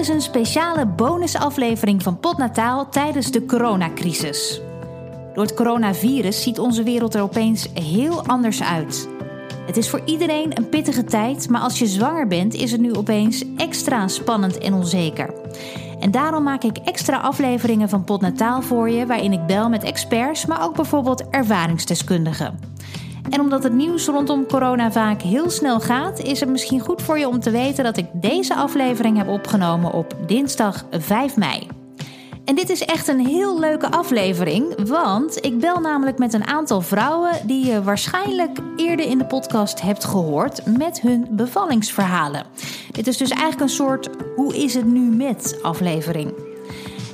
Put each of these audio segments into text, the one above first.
is een speciale bonusaflevering van Potnataal tijdens de coronacrisis. Door het coronavirus ziet onze wereld er opeens heel anders uit. Het is voor iedereen een pittige tijd, maar als je zwanger bent is het nu opeens extra spannend en onzeker. En daarom maak ik extra afleveringen van Potnataal voor je, waarin ik bel met experts, maar ook bijvoorbeeld ervaringsdeskundigen. En omdat het nieuws rondom corona vaak heel snel gaat, is het misschien goed voor je om te weten dat ik deze aflevering heb opgenomen op dinsdag 5 mei. En dit is echt een heel leuke aflevering, want ik bel namelijk met een aantal vrouwen die je waarschijnlijk eerder in de podcast hebt gehoord met hun bevallingsverhalen. Dit is dus eigenlijk een soort hoe is het nu met aflevering.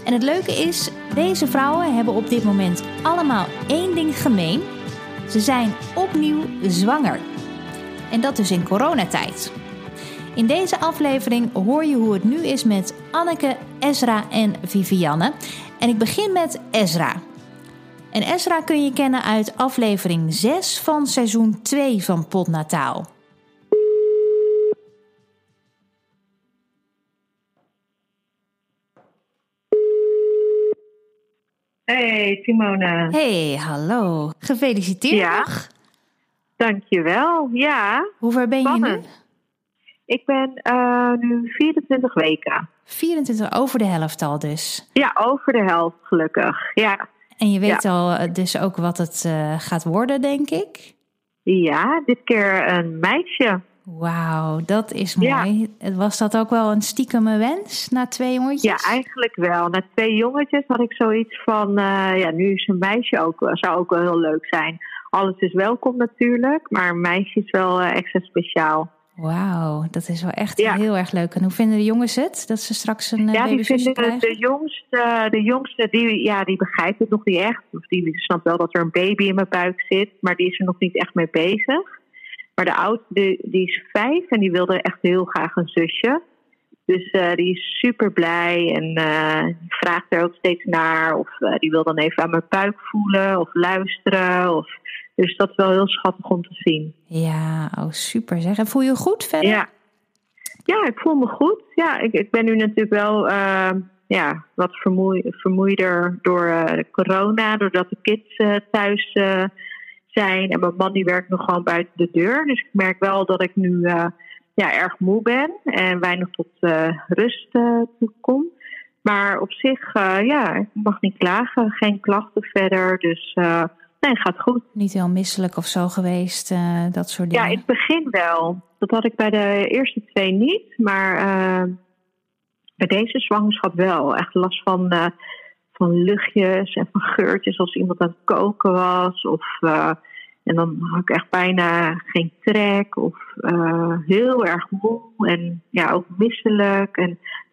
En het leuke is, deze vrouwen hebben op dit moment allemaal één ding gemeen. Ze zijn opnieuw zwanger. En dat dus in coronatijd. In deze aflevering hoor je hoe het nu is met Anneke, Ezra en Vivianne. En ik begin met Ezra. En Ezra kun je kennen uit aflevering 6 van seizoen 2 van Potnataal. Hey, Simona. Hey, hallo. Gefeliciteerd Ja. Dankjewel. Ja, Hoe ver ben je nu? Ik ben eh, nu 24 weken. 24 over de helft al dus. Ja, over de helft gelukkig. Ja, En je weet al eh, dus ook wat het eh, gaat worden, denk ik. ja dit keer een meisje. Wauw, dat is Ja. mooi. Was dat ook wel een stiekeme wens na twee jongetjes? Ja, eigenlijk wel. Na twee jongetjes had ik zoiets van, eh, ja, nu is een meisje ook, zou ook wel heel leuk zijn. Alles is welkom natuurlijk, maar een meisje is wel eh, extra speciaal. Wauw, dat is wel echt Ja. heel erg leuk. En hoe vinden de jongens het? Dat ze straks een eh, Ja, die vinden krijgen? de jongste, de jongste die, ja, die begrijpt het nog niet echt. Of die snapt wel dat er een baby in mijn buik zit, maar die is er nog niet echt mee bezig. Maar de oudste, die, die is vijf en die wilde echt heel graag een zusje. Dus eh, die is super blij en eh, vraagt er ook steeds naar. Of eh, die wil dan even aan mijn buik voelen of luisteren. Of, dus dat is wel heel schattig om te zien. Ja, oh super zeg. En voel je je goed verder? Ja. ja, ik voel me goed. Ja, ik, ik ben nu natuurlijk wel ja, wat vermoei, vermoeider door corona, doordat de kids thuis zijn. En mijn man die werkt nog gewoon buiten de deur. Dus ik merk wel dat ik nu eh, ja, erg moe ben en weinig tot eh, rust eh, toe kom. Maar op zich, ja, ik mag niet klagen. Geen klachten verder. Dus nee, gaat goed. Niet heel misselijk of zo geweest, dat soort dingen? Ja, in het begin wel. Dat had ik bij de eerste twee niet. Maar bij deze zwangerschap wel. Echt last van, van luchtjes en van geurtjes als iemand aan het koken was. Of, eh, en dan had ik echt bijna geen trek. Of eh, heel erg moe. En ja, ook misselijk. En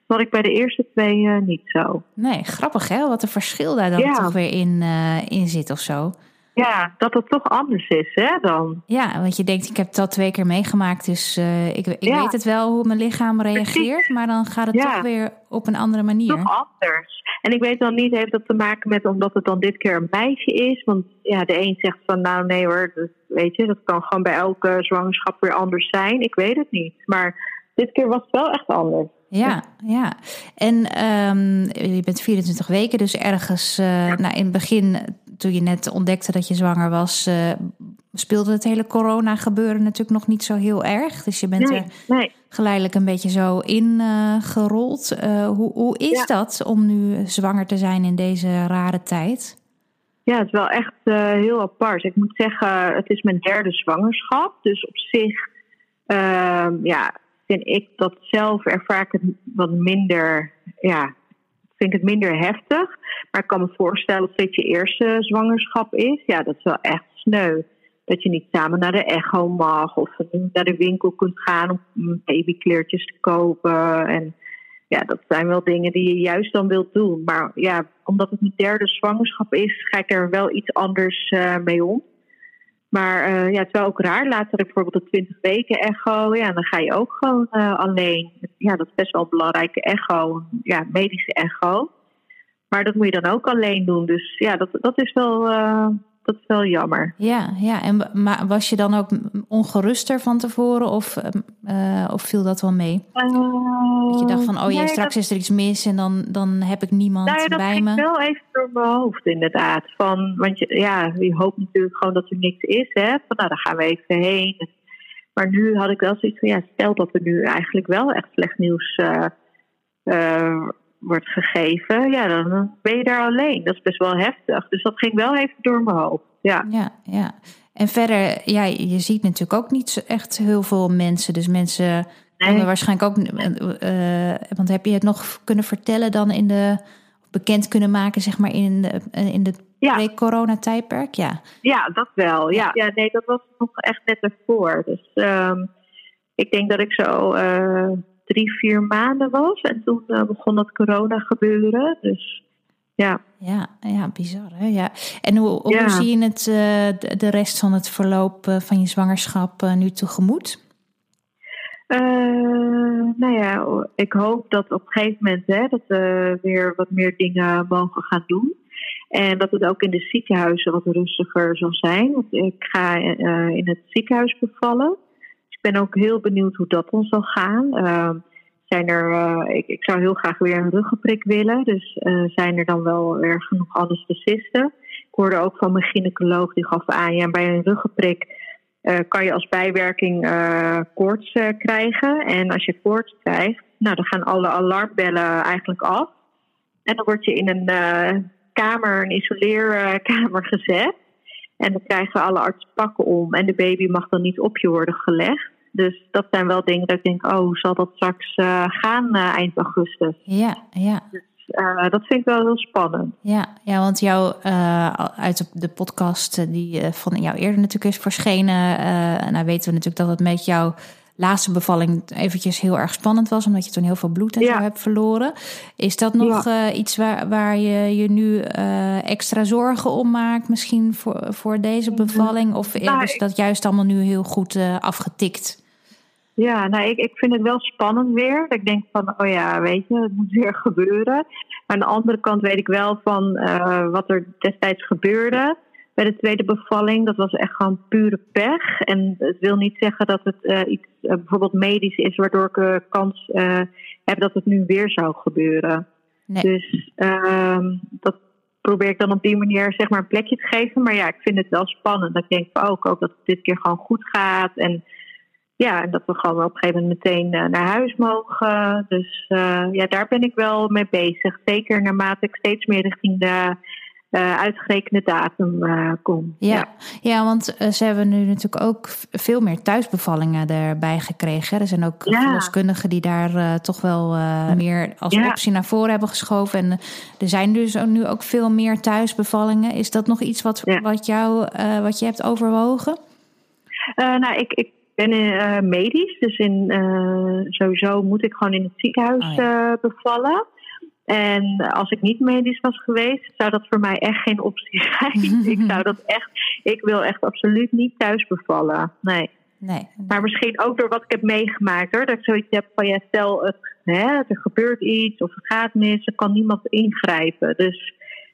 dat had ik bij de eerste twee eh, niet zo. Nee, grappig hè, wat een verschil daar dan Ja. toch weer in, in zit of zo. Ja, dat het toch anders is hè, dan. Ja, want je denkt, ik heb al twee keer meegemaakt, dus eh, ik, ik Ja. weet het wel hoe mijn lichaam reageert, Precies. maar dan gaat het Ja. toch weer op een andere manier. toch anders. En ik weet dan niet, heeft dat te maken met omdat het dan dit keer een meisje is? Want ja, de een zegt van nou nee hoor, dat, weet je, dat kan gewoon bij elke zwangerschap weer anders zijn. Ik weet het niet. Maar dit keer was het wel echt anders. Ja, ja. En ehm, je bent 24 weken, dus ergens eh, nou, in het begin, toen je net ontdekte dat je zwanger was, eh, speelde het hele corona gebeuren natuurlijk nog niet zo heel erg. Dus je bent Nee, er nee. geleidelijk een beetje zo in eh, gerold. Eh, hoe, hoe is Ja. dat om nu zwanger te zijn in deze rare tijd? Ja, het is wel echt heel apart. Ik moet zeggen, het is mijn derde zwangerschap. Dus op zich, ehm, ja, vind ik dat zelf ervaar ik het wat minder, ja, vind ik het minder heftig. Maar ik kan me voorstellen dat dit je eerste zwangerschap is. Ja, dat is wel echt sneu. Dat je niet samen naar de echo mag of naar de winkel kunt gaan om babykleertjes te kopen. En ja, dat zijn wel dingen die je juist dan wilt doen. Maar ja, omdat het mijn derde zwangerschap is, ga ik er wel iets anders eh, mee om. Maar eh, ja, het is wel ook raar. Later bijvoorbeeld een 20 weken echo. Ja, dan ga je ook gewoon eh, alleen. Ja, dat is best wel een belangrijke echo. Ja, medische echo. Maar dat moet je dan ook alleen doen. Dus ja, dat, dat is wel, eh, dat is wel jammer. Ja, ja. En maar was je dan ook ongeruster van tevoren of, uh, of viel dat wel mee? Uh, dat je dacht van, oh ja, straks is er iets mis en dan, dan heb ik niemand nou ja, bij me. Dat ging wel even door mijn hoofd inderdaad. Van, want je, ja, je hoopt natuurlijk gewoon dat er niks is. Hè? Van, nou, dan gaan we even heen. Maar nu had ik wel zoiets van, ja, stel dat er nu eigenlijk wel echt slecht nieuws uh, wordt gegeven, ja, dan ben je daar alleen. Dat is best wel heftig. Dus dat ging wel even door mijn hoofd. Ja, ja. ja. En verder, ja, je ziet natuurlijk ook niet echt heel veel mensen. Dus mensen nee. waarschijnlijk ook. Uh, want heb je het nog kunnen vertellen dan in de. bekend kunnen maken, zeg maar, in de, in de ja. pre-corona-tijdperk? Ja. ja, dat wel. Ja. ja, nee, dat was nog echt net ervoor. Dus um, ik denk dat ik zo. Uh, drie, vier maanden was. En toen uh, begon dat corona gebeuren. Dus ja. Ja, ja bizar hè? Ja. En hoe, hoe zie je het, uh, de, rest van het verloop uh, van je zwangerschap nu tegemoet? nou ja, ik hoop dat op een gegeven moment hè, dat we weer wat meer dingen mogen gaan doen. En dat het ook in de ziekenhuizen wat rustiger zal zijn. Want ik ga in het ziekenhuis bevallen ben ook heel benieuwd hoe dat dan zal gaan. Uh, zijn er, uh, ik, ik, zou heel graag weer een ruggenprik willen. Dus uh, zijn er dan wel weer genoeg anesthesisten? Ik hoorde ook van mijn gynaecoloog, die gaf aan, ja, bij een ruggenprik uh, kan je als bijwerking koorts krijgen. En als je koorts krijgt, nou, dan gaan alle alarmbellen eigenlijk af. En dan word je in een kamer, een isoleerkamer gezet. En dan krijgen alle artsen pakken om. En de baby mag dan niet op je worden gelegd. Dus dat zijn wel dingen dat ik denk, oh, hoe zal dat straks uh, gaan uh, eind augustus? Ja, ja. Dus, uh, dat vind ik wel heel spannend. Ja, ja want jou uit de podcast die van jou eerder natuurlijk is verschenen, nou weten we natuurlijk dat het met jou laatste bevalling eventjes heel erg spannend was, omdat je toen heel veel bloed en zo hebt verloren. Is dat nog iets waar, waar je je nu extra zorgen om maakt, misschien voor, voor deze bevalling? Of nou, is dat juist allemaal nu heel goed afgetikt? Ja, nou, ik, ik vind het wel spannend weer. Ik denk van, oh ja, weet je, het moet weer gebeuren. Maar aan de andere kant weet ik wel van uh, wat er destijds gebeurde bij de tweede bevalling. Dat was echt gewoon pure pech. En het wil niet zeggen dat het uh, iets uh, bijvoorbeeld medisch is, waardoor ik kans heb dat het nu weer zou gebeuren. Nee. Dus ehm, dat probeer ik dan op die manier zeg maar een plekje te geven. Maar ja, ik vind het wel spannend. Ik denk van, oh, ik hoop dat het dit keer gewoon goed gaat. En ja, en dat we gewoon op een gegeven moment meteen uh, naar huis mogen. Dus uh, ja, daar ben ik wel mee bezig. Zeker naarmate ik steeds meer richting de uh, uitgerekende datum kom. Ja, ja. ja want ze hebben nu natuurlijk ook veel meer thuisbevallingen erbij gekregen. Er zijn ook ja. verloskundigen die daar toch wel meer als optie naar voren hebben geschoven. En er zijn dus nu ook veel meer thuisbevallingen. Is dat nog iets wat, wat, jou, wat je hebt overwogen? nou, ik, ik ben uh, medisch, dus in, uh, sowieso moet ik gewoon in het ziekenhuis oh, ja. uh, bevallen. En als ik niet medisch was geweest, zou dat voor mij echt geen optie zijn. ik zou dat echt, ik wil echt absoluut niet thuis bevallen. Nee. Nee, Maar misschien ook door wat ik heb meegemaakt hoor. Dat ik zoiets heb van ja, stel het, hè, er gebeurt iets of het gaat mis, er kan niemand ingrijpen. Dus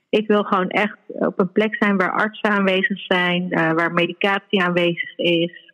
ik wil gewoon echt op een plek zijn waar artsen aanwezig zijn, waar medicatie aanwezig is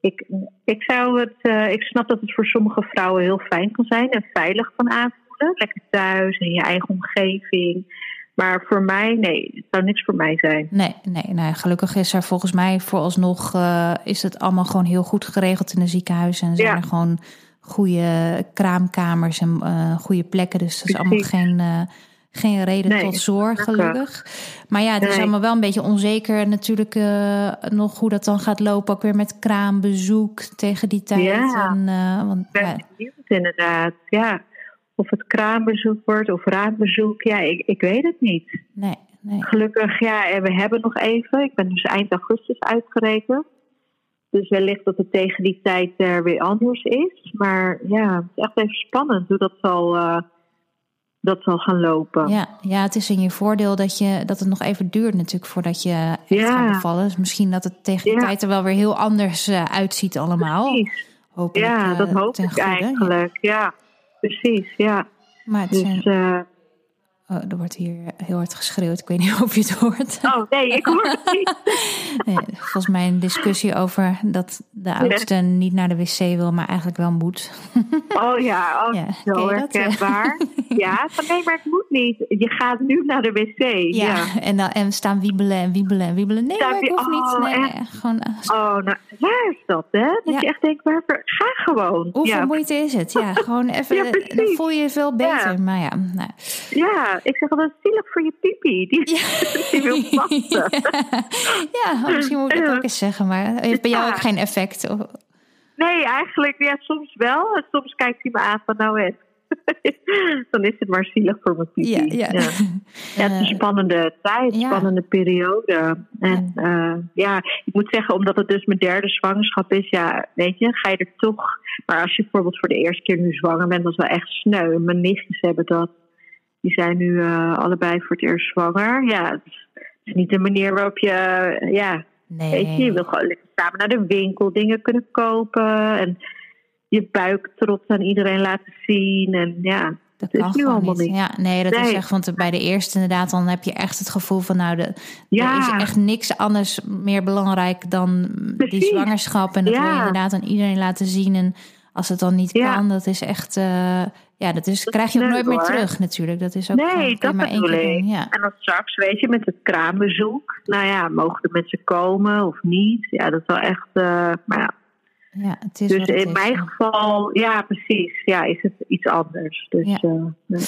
ik, ik, zou het, uh, ik snap dat het voor sommige vrouwen heel fijn kan zijn en veilig kan aanvoelen. Lekker thuis in je eigen omgeving. Maar voor mij, nee, het zou niks voor mij zijn. Nee, nee, nee. gelukkig is er volgens mij vooralsnog uh, is het allemaal gewoon heel goed geregeld in de ziekenhuizen. En zijn er gewoon goede kraamkamers en uh, goede plekken. Dus dat is allemaal geen geen reden tot zorg, gelukkig. Maar ja, het is allemaal wel een beetje onzeker natuurlijk uh, nog hoe dat dan gaat lopen. Ook weer met kraambezoek tegen die tijd. Ja, en, uh, want, ja. inderdaad. Ja, of het kraambezoek wordt of raadbezoek. Ja, ik, ik weet het niet. Nee, nee. Gelukkig, ja, we hebben nog even. Ik ben dus eind augustus uitgerekend. Dus wellicht dat het tegen die tijd er weer anders is. Maar ja, het is echt even spannend hoe dat zal... Uh, dat zal gaan lopen. Ja, ja, het is in je voordeel dat, je, dat het nog even duurt natuurlijk voordat je echt ja. gaat bevallen. Dus misschien dat het tegen die tijd er wel weer heel anders uh, uitziet allemaal. Precies. Hopelijk, ja, dat uh, hoop ik goede. eigenlijk. Ja. precies. Ja. Maar het dus, zijn... uh, Oh, er wordt hier heel hard geschreeuwd. Ik weet niet of je het hoort. Oh nee, ik hoor het niet. Nee, volgens mij een discussie over dat de oudste niet naar de wc wil, maar eigenlijk wel moet. Oh ja, oh, Ja, zo herkenbaar. Ja, van nee, maar het moet niet. Je gaat nu naar de wc. Ja, Ja. En, dan, en staan wiebelen en wiebelen en wiebelen. Nee, maar ik hoef niet. oh, Nee, nee, gewoon, eh, Oh, nou, waar is dat, hè? Dat Ja. je echt denkt, waarvoor? Ga gewoon. hoeveel ja, moeite is het? Ja, gewoon even. Ja, dan voel je je veel beter. Ja. Maar ja, nou, ja, ik zeg altijd zielig voor je pipi. Die, die wil plassen. ja, oh, misschien moet ik dat ook eens zeggen. Maar het heeft bij jou ook geen effect. Of- Nee, eigenlijk, ja, soms wel. Soms kijkt hij me aan van, nou hè. Dan is het maar zielig voor mijn pipi. Ja, ja. ja. Ja, het is een Eh, spannende tijd, ja. spannende periode. En ja. ja, ik moet zeggen, omdat het dus mijn derde zwangerschap is, ja, weet je, ga je er toch. Maar als je bijvoorbeeld voor de eerste keer nu zwanger bent, dat is wel echt sneu. Mijn nichtjes hebben dat. Die zijn nu eh, allebei voor het eerst zwanger. Ja, het is, het is niet de manier waarop je, eh, ja, nee. weet je, je wil gewoon samen naar de winkel dingen kunnen kopen. En je buik trots aan iedereen laten zien. En ja, Dat is kan nu gewoon allemaal niet. niet. Ja, nee, dat is echt. Want bij de eerste inderdaad, dan heb je echt het gevoel van nou, de, er is echt niks anders meer belangrijk dan die zwangerschap. En dat wil je inderdaad aan iedereen laten zien. En als het dan niet Ja. kan, dat is echt. eh, ja, dat, is, Dat krijg je ook is nooit meer terug natuurlijk. Dat is ook Nee, dat maar één keer doen. Ja. En dan straks, weet je, met het kraambezoek. Nou ja, mogen de mensen komen of niet? Ja, dat is wel echt. eh, maar ja. Ja, het is Dus in is. mijn geval, ja, precies. Ja, is het iets anders. Dus Ja. eh.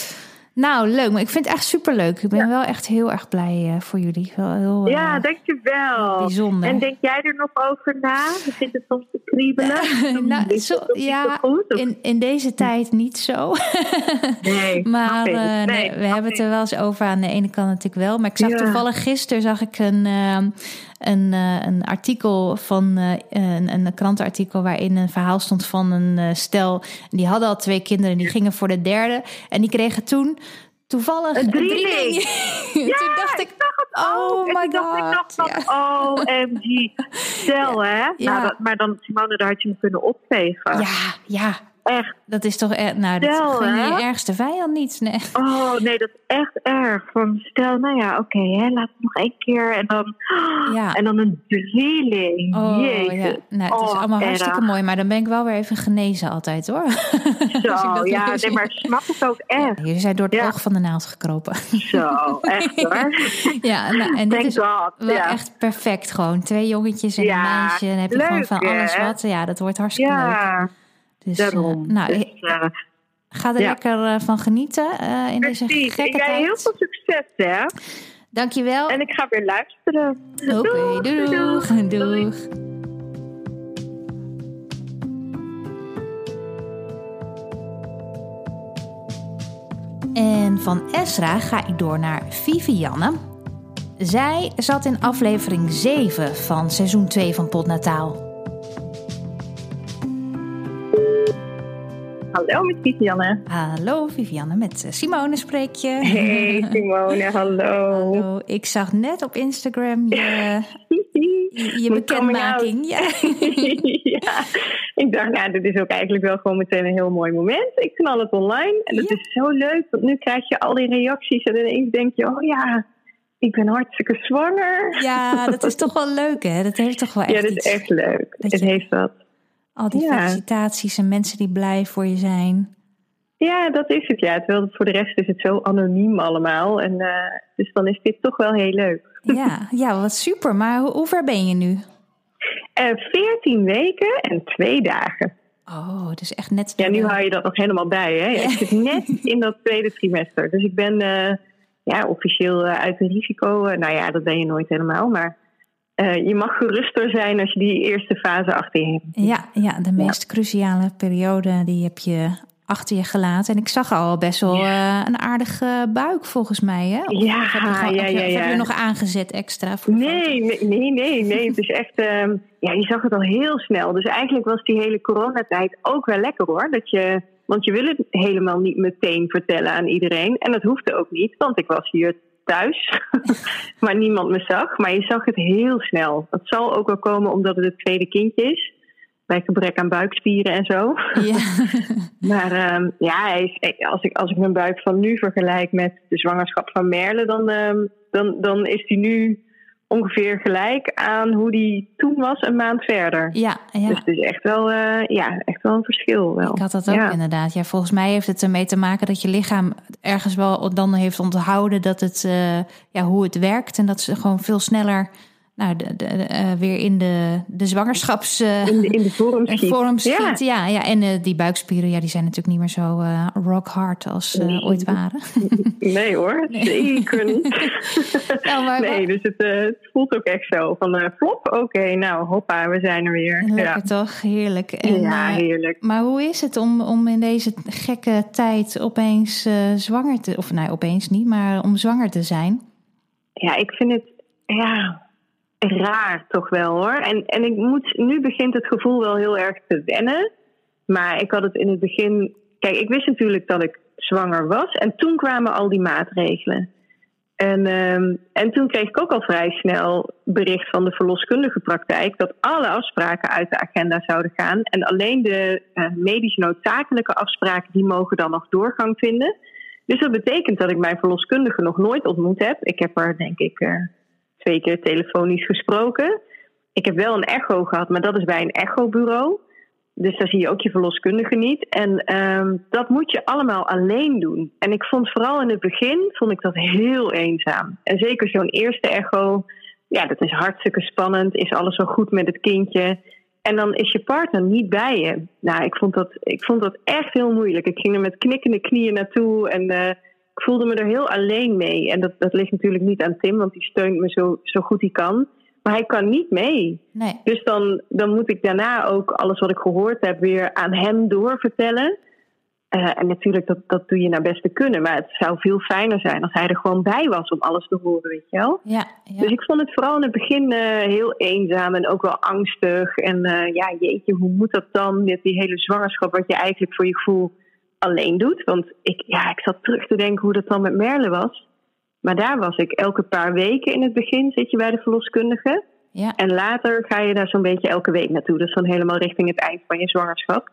Nou, leuk. Maar ik vind het echt superleuk. Ik ben wel echt heel erg blij eh, voor jullie. Wel heel eh, ja, dankjewel. bijzonder. En denk jij er nog over na? Begint het soms te kriebelen? Nou, zo- ja, goed? In, in deze tijd niet zo. nee, Maar eh, nee, Nee, we hebben het er wel eens over aan de ene kant natuurlijk wel. Maar ik zag Ja. toevallig gisteren zag ik een, ehm, een, eh, een artikel van eh, een, een krantenartikel waarin een verhaal stond van een eh, stel. Die hadden al twee kinderen, die gingen voor de derde. En die kregen toen toevallig Een drieling. Ja, toen dacht ik, zag het oh my dacht ik god. van, OMG. Stel, hè? Ja. Nou, dat, maar dan, Simone, daar had je hem kunnen opvegen. ja, ja, Echt. dat is toch, eh, nou, dat is Stel, gewoon hè? je ergste vijand niet. Nee. Oh, nee, dat is echt erg. Van, stel, nou ja, oké, hè, laat het nog één keer. En dan, Ja. en dan een drieling. Oh Jezus. ja, nou, het is allemaal erg. hartstikke mooi, maar dan ben ik wel weer even genezen altijd hoor. Zo, dat ja, nee, maar snap het ook echt. Jullie zijn door het Ja. oog van de naald gekropen. Zo, echt hoor. Ja, nou, en dit is wel ja. echt perfect gewoon. Twee jongetjes en Ja, een meisje. Dan heb je gewoon van alles hè? wat. Ja, dat wordt hartstikke leuk. Dus, eh, daarom. nou, Dus, eh, ga er ja. lekker eh, van genieten eh, in deze gekke Ik jij heel tijd. veel succes, hè. Dankjewel. En ik ga weer luisteren. Oké, doei, doeg. Doei. Doeg. En van Esra ga ik door naar Vivianne. Zij zat in aflevering 7 van seizoen 2 van Potnataal. Hallo met Vivianne. Hallo Vivianne, met eh, Simone spreek je. Hey Simone, hallo. Hallo, ik zag net op Instagram je, je, bekendmaking. Ja. ja, ik dacht, nou, dit is ook eigenlijk wel gewoon meteen een heel mooi moment. Ik knal het online en dat Ja. is zo leuk, want nu krijg je al die reacties en ineens denk je, oh ja, ik ben hartstikke zwanger. ja, dat is toch wel leuk hè? Dat heeft toch wel echt Ja, dat is echt leuk. Dat Het je- heeft wat. Al die Ja. felicitaties en mensen die blij voor je zijn. Ja, dat is het. Ja, terwijl voor de rest is het zo anoniem allemaal. En, eh, dus dan is dit toch wel heel leuk. Ja, ja wat super. Maar hoe, hoe ver ben je nu? Eh 14 weken en twee dagen. Oh, dus echt net... Ja, nu hou je dat nog helemaal bij. Hè? Ja, ik zit net in dat tweede trimester. Dus ik ben eh, ja, officieel uit een risico. Nou ja, dat ben je nooit helemaal. Maar eh, je mag geruster zijn als je die eerste fase achter je hebt. Ja, ja, de meest cruciale periode die heb je achter je gelaten. En ik zag al best wel eh, een aardige buik volgens mij. Hè? Of, Ja, of heb je, gewoon- ja, ja, heb je nog aangezet extra? Voor nee, nee, nee, nee. Het is echt. ehm, ja, je zag het al heel snel. Dus eigenlijk was die hele coronatijd ook wel lekker hoor. Dat je, want je wil het helemaal niet meteen vertellen aan iedereen. En dat hoefde ook niet, want ik was hier thuis. maar niemand me zag. Maar je zag het heel snel. Dat zal ook wel komen omdat het het tweede kindje is. bij gebrek aan buikspieren en zo. Ja. maar ehm, ja, als, ik, als ik mijn buik van nu vergelijk met de zwangerschap van Merle, dan, ehm, dan, dan is hij nu ongeveer gelijk aan hoe die toen was een maand verder. Ja, ja. Dus het is echt wel, uh, ja, echt wel een verschil. Wel. Ik had dat ook inderdaad. Ja, volgens mij heeft het ermee te maken dat je lichaam ergens wel dan heeft onthouden dat het, uh, ja, hoe het werkt. En dat ze gewoon veel sneller nou, de, de, uh, weer in de, de zwangerschaps... Uh, in, de, in de. Ja. ja. ja. En uh, die buikspieren, ja, die zijn natuurlijk niet meer zo rock hard als nee. ooit waren. Nee hoor, nee. zeker niet. nou, maar, nee, dus het, het, voelt ook echt zo van flop, oké, okay, nou hoppa, we zijn er weer. Lekker ja. toch, heerlijk. En, ja, heerlijk. maar hoe is het om, om in deze gekke tijd opeens zwanger te... Of nee, opeens niet, maar om zwanger te zijn? Ja, ik vind het... Ja, raar toch wel hoor. En, en ik moet, nu begint het gevoel wel heel erg te wennen. Maar ik had het in het begin. Kijk, ik wist natuurlijk dat ik zwanger was. En toen kwamen al die maatregelen. En, um, en toen kreeg ik ook al vrij snel bericht van de verloskundige praktijk dat alle afspraken uit de agenda zouden gaan. En alleen de uh, medisch noodzakelijke afspraken die mogen dan nog doorgang vinden. Dus dat betekent dat ik mijn verloskundige nog nooit ontmoet heb. Ik heb er denk ik uh, twee keer telefonisch gesproken. Ik heb wel een echo gehad, maar dat is bij een echobureau. Dus daar zie je ook je verloskundige niet. En um, dat moet je allemaal alleen doen. En ik vond vooral in het begin vond ik dat heel eenzaam. En zeker zo'n eerste echo, ja, dat is hartstikke spannend. Is alles zo goed met het kindje? En dan is je partner niet bij je. Nou, ik vond dat, ik vond dat echt heel moeilijk. Ik ging er met knikkende knieën naartoe en uh, ik voelde me er heel alleen mee. En dat, dat ligt natuurlijk niet aan Tim, want die steunt me zo, zo goed hij kan. Maar hij kan niet mee. Nee. Dus dan, dan moet ik daarna ook alles wat ik gehoord heb weer aan hem doorvertellen. Uh, en natuurlijk, dat, dat doe je naar beste kunnen. Maar het zou veel fijner zijn als hij er gewoon bij was om alles te horen, weet je wel. Ja, ja. Dus ik vond het vooral in het begin uh, heel eenzaam en ook wel angstig. En uh, ja, jeetje, hoe moet dat dan met die hele zwangerschap, wat je eigenlijk voor je gevoel alleen doet. Want ik, ja, ik zat terug te denken hoe dat dan met Merle was. Maar daar was ik elke paar weken in het begin zit je bij de verloskundige. Ja. En later ga je daar zo'n beetje elke week naartoe. Dus dan helemaal richting het eind van je zwangerschap.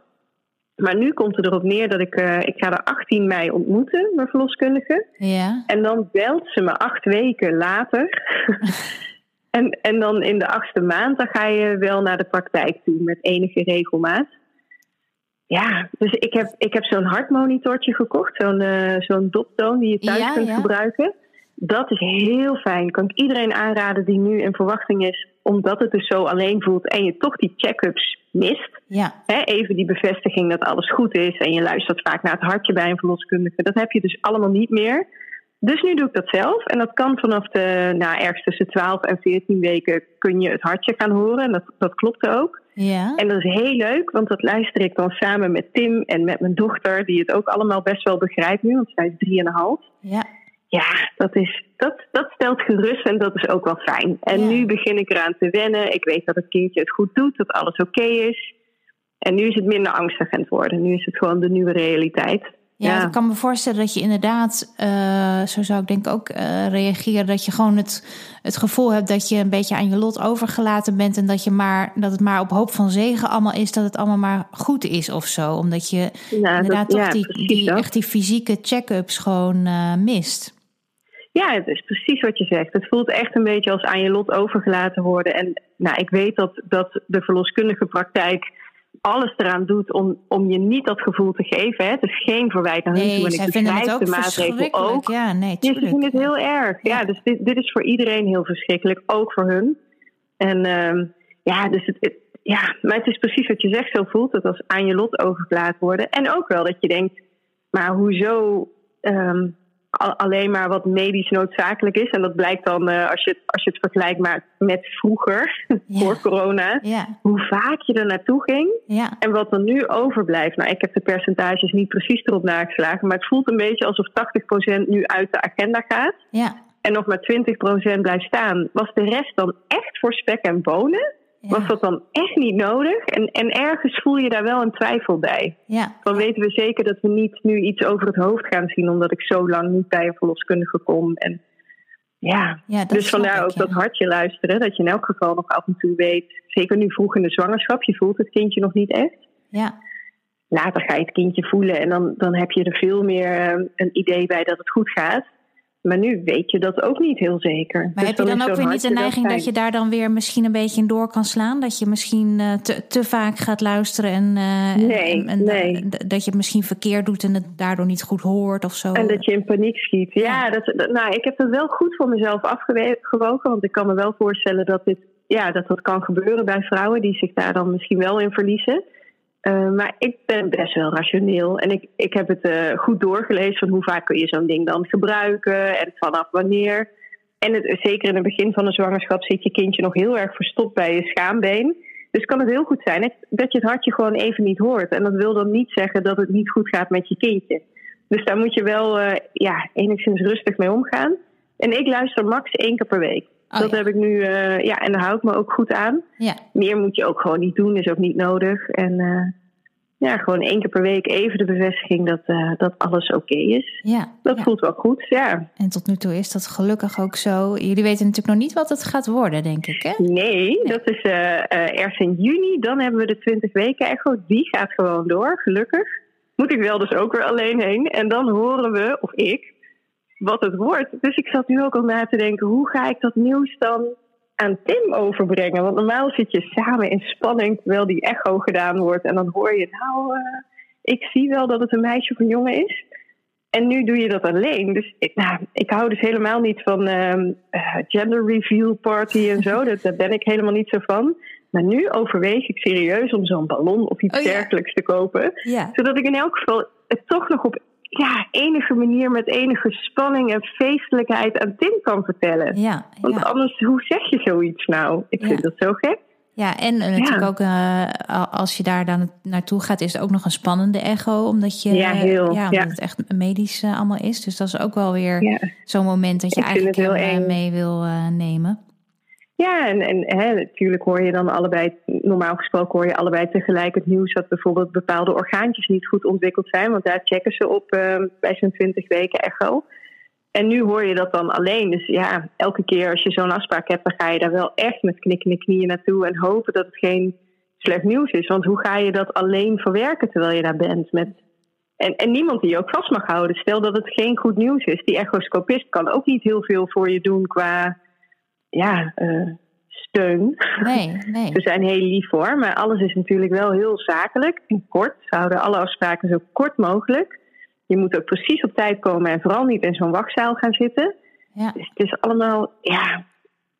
Maar nu komt het erop neer dat ik, uh, ik ga er 18 mei ontmoeten, mijn verloskundige. Ja. En dan belt ze me acht weken later. en, en dan in de achtste maand, dan ga je wel naar de praktijk toe met enige regelmaat. Ja, dus ik heb, ik heb zo'n hartmonitortje gekocht, zo'n uh, zo'n doptoon die je thuis Ja, kunt ja. gebruiken. Dat is heel fijn. Kan ik iedereen aanraden die nu in verwachting is, omdat het dus zo alleen voelt en je toch die check-ups mist. Ja. Hè, even die bevestiging dat alles goed is en je luistert vaak naar het hartje bij een verloskundige. Dat heb je dus allemaal niet meer. Dus nu doe ik dat zelf. En dat kan vanaf de, nou, ergens tussen 12 en 14 weken kun je het hartje gaan horen. En dat, dat klopt ook. Ja. En dat is heel leuk, want dat luister ik dan samen met Tim en met mijn dochter, die het ook allemaal best wel begrijpt nu, want zij is drieënhalf. Ja. Ja, dat, is, dat, dat stelt gerust en dat is ook wel fijn. En Ja. nu begin ik eraan te wennen. Ik weet dat het kindje het goed doet, dat alles oké is. En nu is het minder angstig aan het worden. Nu is het gewoon de nieuwe realiteit. Ja, Ja. ik kan me voorstellen dat je inderdaad, eh, zo zou ik denk ook eh, reageren, dat je gewoon het, het gevoel hebt dat je een beetje aan je lot overgelaten bent en dat, je maar, dat het maar op hoop van zegen allemaal is, dat het allemaal maar goed is of zo. Omdat je Ja, inderdaad dat- toch ja, die, echt die fysieke check-ups gewoon eh, mist. Ja, het is precies wat je zegt. Het voelt echt een beetje als aan je lot overgelaten worden. En nou, ik weet dat, dat de verloskundige praktijk alles eraan doet om, om je niet dat gevoel te geven. Hè. Het is geen verwijt naar hun toe. En ik vinden het begrijp ook de verschrikkelijk. ook. Ja, nee, ze tuurlijk. vinden het heel erg. Ja, Ja. dus dit, dit is voor iedereen heel verschrikkelijk, ook voor hun. En ehm, ja, dus het, het- ja, maar het is precies wat je zegt, zo voelt het als aan je lot overgelaten worden. En ook wel dat je denkt, maar hoezo ehm, alleen maar wat medisch noodzakelijk is. En dat blijkt dan, eh, als, je, het- als je het vergelijkt maar met vroeger, Ja. voor corona, Ja, hoe vaak je er naartoe ging. ja, En wat er nu overblijft, nou ik heb de percentages niet precies erop nageslagen, maar het voelt een beetje alsof 80% nu uit de agenda gaat ja. en nog maar 20% blijft staan. Was de rest dan echt voor spek en bonen? Ja. Was dat dan echt niet nodig? En, en ergens voel je daar wel een twijfel bij. Ja, Dan weten we zeker dat we niet nu iets over het hoofd gaan zien, omdat ik zo lang niet bij een verloskundige kom. En Ja, dus vandaar ook dat hartje luisteren. Dat je in elk geval nog af en toe weet, zeker nu vroeg in de zwangerschap, je voelt het kindje nog niet echt. Ja. Later ga je het kindje voelen en dan, dan heb je er veel meer eh, een idee bij dat het goed gaat. Maar nu weet je dat ook niet heel zeker. Maar dus heb je dan, ook weer niet de neiging dat je daar dan weer misschien een beetje in door kan slaan? Dat je misschien uh, te, te, vaak gaat luisteren en, uh, nee, en, nee. dat je het misschien verkeerd doet en het daardoor niet goed hoort of zo? En dat je in paniek schiet. Ja, Dat, nou, ik heb het wel goed voor mezelf afgewogen. Want ik kan me wel voorstellen dat, dit, ja, dat dat kan gebeuren bij vrouwen die zich daar dan misschien wel in verliezen. Uh, maar ik ben best wel rationeel. En ik, ik heb het uh, goed doorgelezen van hoe vaak kun je zo'n ding dan gebruiken en vanaf wanneer. En het, zeker in het begin van de zwangerschap zit je kindje nog heel erg verstopt bij je schaambeen. Dus kan het heel goed zijn dat je het hartje gewoon even niet hoort. En dat wil dan niet zeggen dat het niet goed gaat met je kindje. Dus daar moet je wel uh, ja, enigszins rustig mee omgaan. En ik luister max één keer per week. Oh, dat heb ik nu, uh, ja, en daar hou ik me ook goed aan. Ja. Meer moet je ook gewoon niet doen, is ook niet nodig. En uh, ja, gewoon één keer per week even de bevestiging dat, uh, dat alles oké okay is. Ja, dat ja. voelt wel goed, ja. En tot nu toe is dat gelukkig ook zo. Jullie weten natuurlijk nog niet wat het gaat worden, denk ik, hè? Nee, nee. dat is ergens in juni. Dan hebben we de 20 weken echo. Die gaat gewoon door, gelukkig. Moet ik wel dus ook weer alleen heen. En dan horen we, of ik, wat het wordt. Dus ik zat nu ook al na te denken, hoe ga ik dat nieuws dan aan Tim overbrengen? Want normaal zit je samen in spanning terwijl die echo gedaan wordt. En dan hoor je, nou, uh, ik zie wel dat het een meisje of een jongen is. En nu doe je dat alleen. Dus ik, nou, ik hou dus helemaal niet van uh, gender reveal party en zo. Dat, daar ben ik helemaal niet zo van. Maar nu overweeg ik serieus om zo'n ballon of iets oh, ja. dergelijks te kopen. Ja. Zodat ik in elk geval het toch nog op ja, enige manier met enige spanning en feestelijkheid aan Tim kan vertellen. Ja, Want ja. anders, hoe zeg je zoiets nou? Ik vind dat zo gek. Ja, en uh, natuurlijk ook uh, als je daar dan naartoe gaat, is het ook nog een spannende echo. Omdat, je, ja, heel, ja, omdat het echt medisch uh, allemaal is. Dus dat is ook wel weer zo'n moment dat je Ik eigenlijk heel mee wil nemen. Ja, en, en natuurlijk hoor je dan allebei, normaal gesproken hoor je allebei tegelijk het nieuws dat bijvoorbeeld bepaalde orgaantjes niet goed ontwikkeld zijn, want daar checken ze op uh, bij zo'n 20 weken echo. En nu hoor je dat dan alleen. Dus ja, elke keer als je zo'n afspraak hebt, dan ga je daar wel echt met knikkende knieën naartoe en hopen dat het geen slecht nieuws is. Want hoe ga je dat alleen verwerken terwijl je daar bent? Met... En, en niemand die je ook vast mag houden. Stel dat het geen goed nieuws is. Die echoscopist kan ook niet heel veel voor je doen qua ja, uh, steun. Nee, nee. We zijn heel lief voor, maar alles is natuurlijk wel heel zakelijk en kort. Ze houden alle afspraken zo kort mogelijk. Je moet ook precies op tijd komen en vooral niet in zo'n wachtzaal gaan zitten. Ja. Dus het is allemaal ja,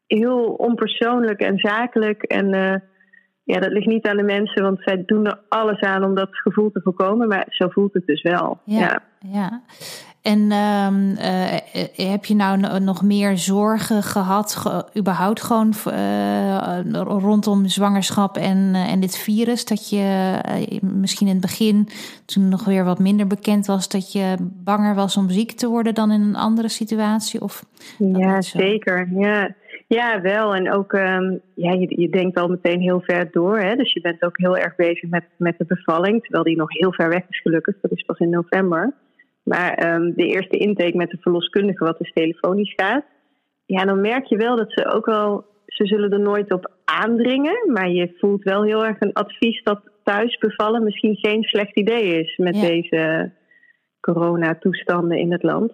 heel onpersoonlijk en zakelijk. En uh, ja, dat ligt niet aan de mensen, want zij doen er alles aan om dat gevoel te voorkomen. Maar zo voelt het dus wel. Ja, ja. ja. En uh, uh, heb je nou nog meer zorgen gehad, ge, überhaupt gewoon uh, rondom zwangerschap en, en dit virus? Dat je misschien in het begin, toen nog weer wat minder bekend was, dat je banger was om ziek te worden dan in een andere situatie? Of ja, zeker. Ja. ja, wel. En ook, um, ja, je, je denkt al meteen heel ver door. Hè? Dus je bent ook heel erg bezig met, met de bevalling, terwijl die nog heel ver weg is gelukkig. Dat is pas in november. Maar um, de eerste intake met de verloskundige, wat dus telefonisch gaat, ja, dan merk je wel dat ze ook wel, ze zullen er nooit op aandringen, maar je voelt wel heel erg een advies dat thuis bevallen misschien geen slecht idee is met ja. deze coronatoestanden in het land.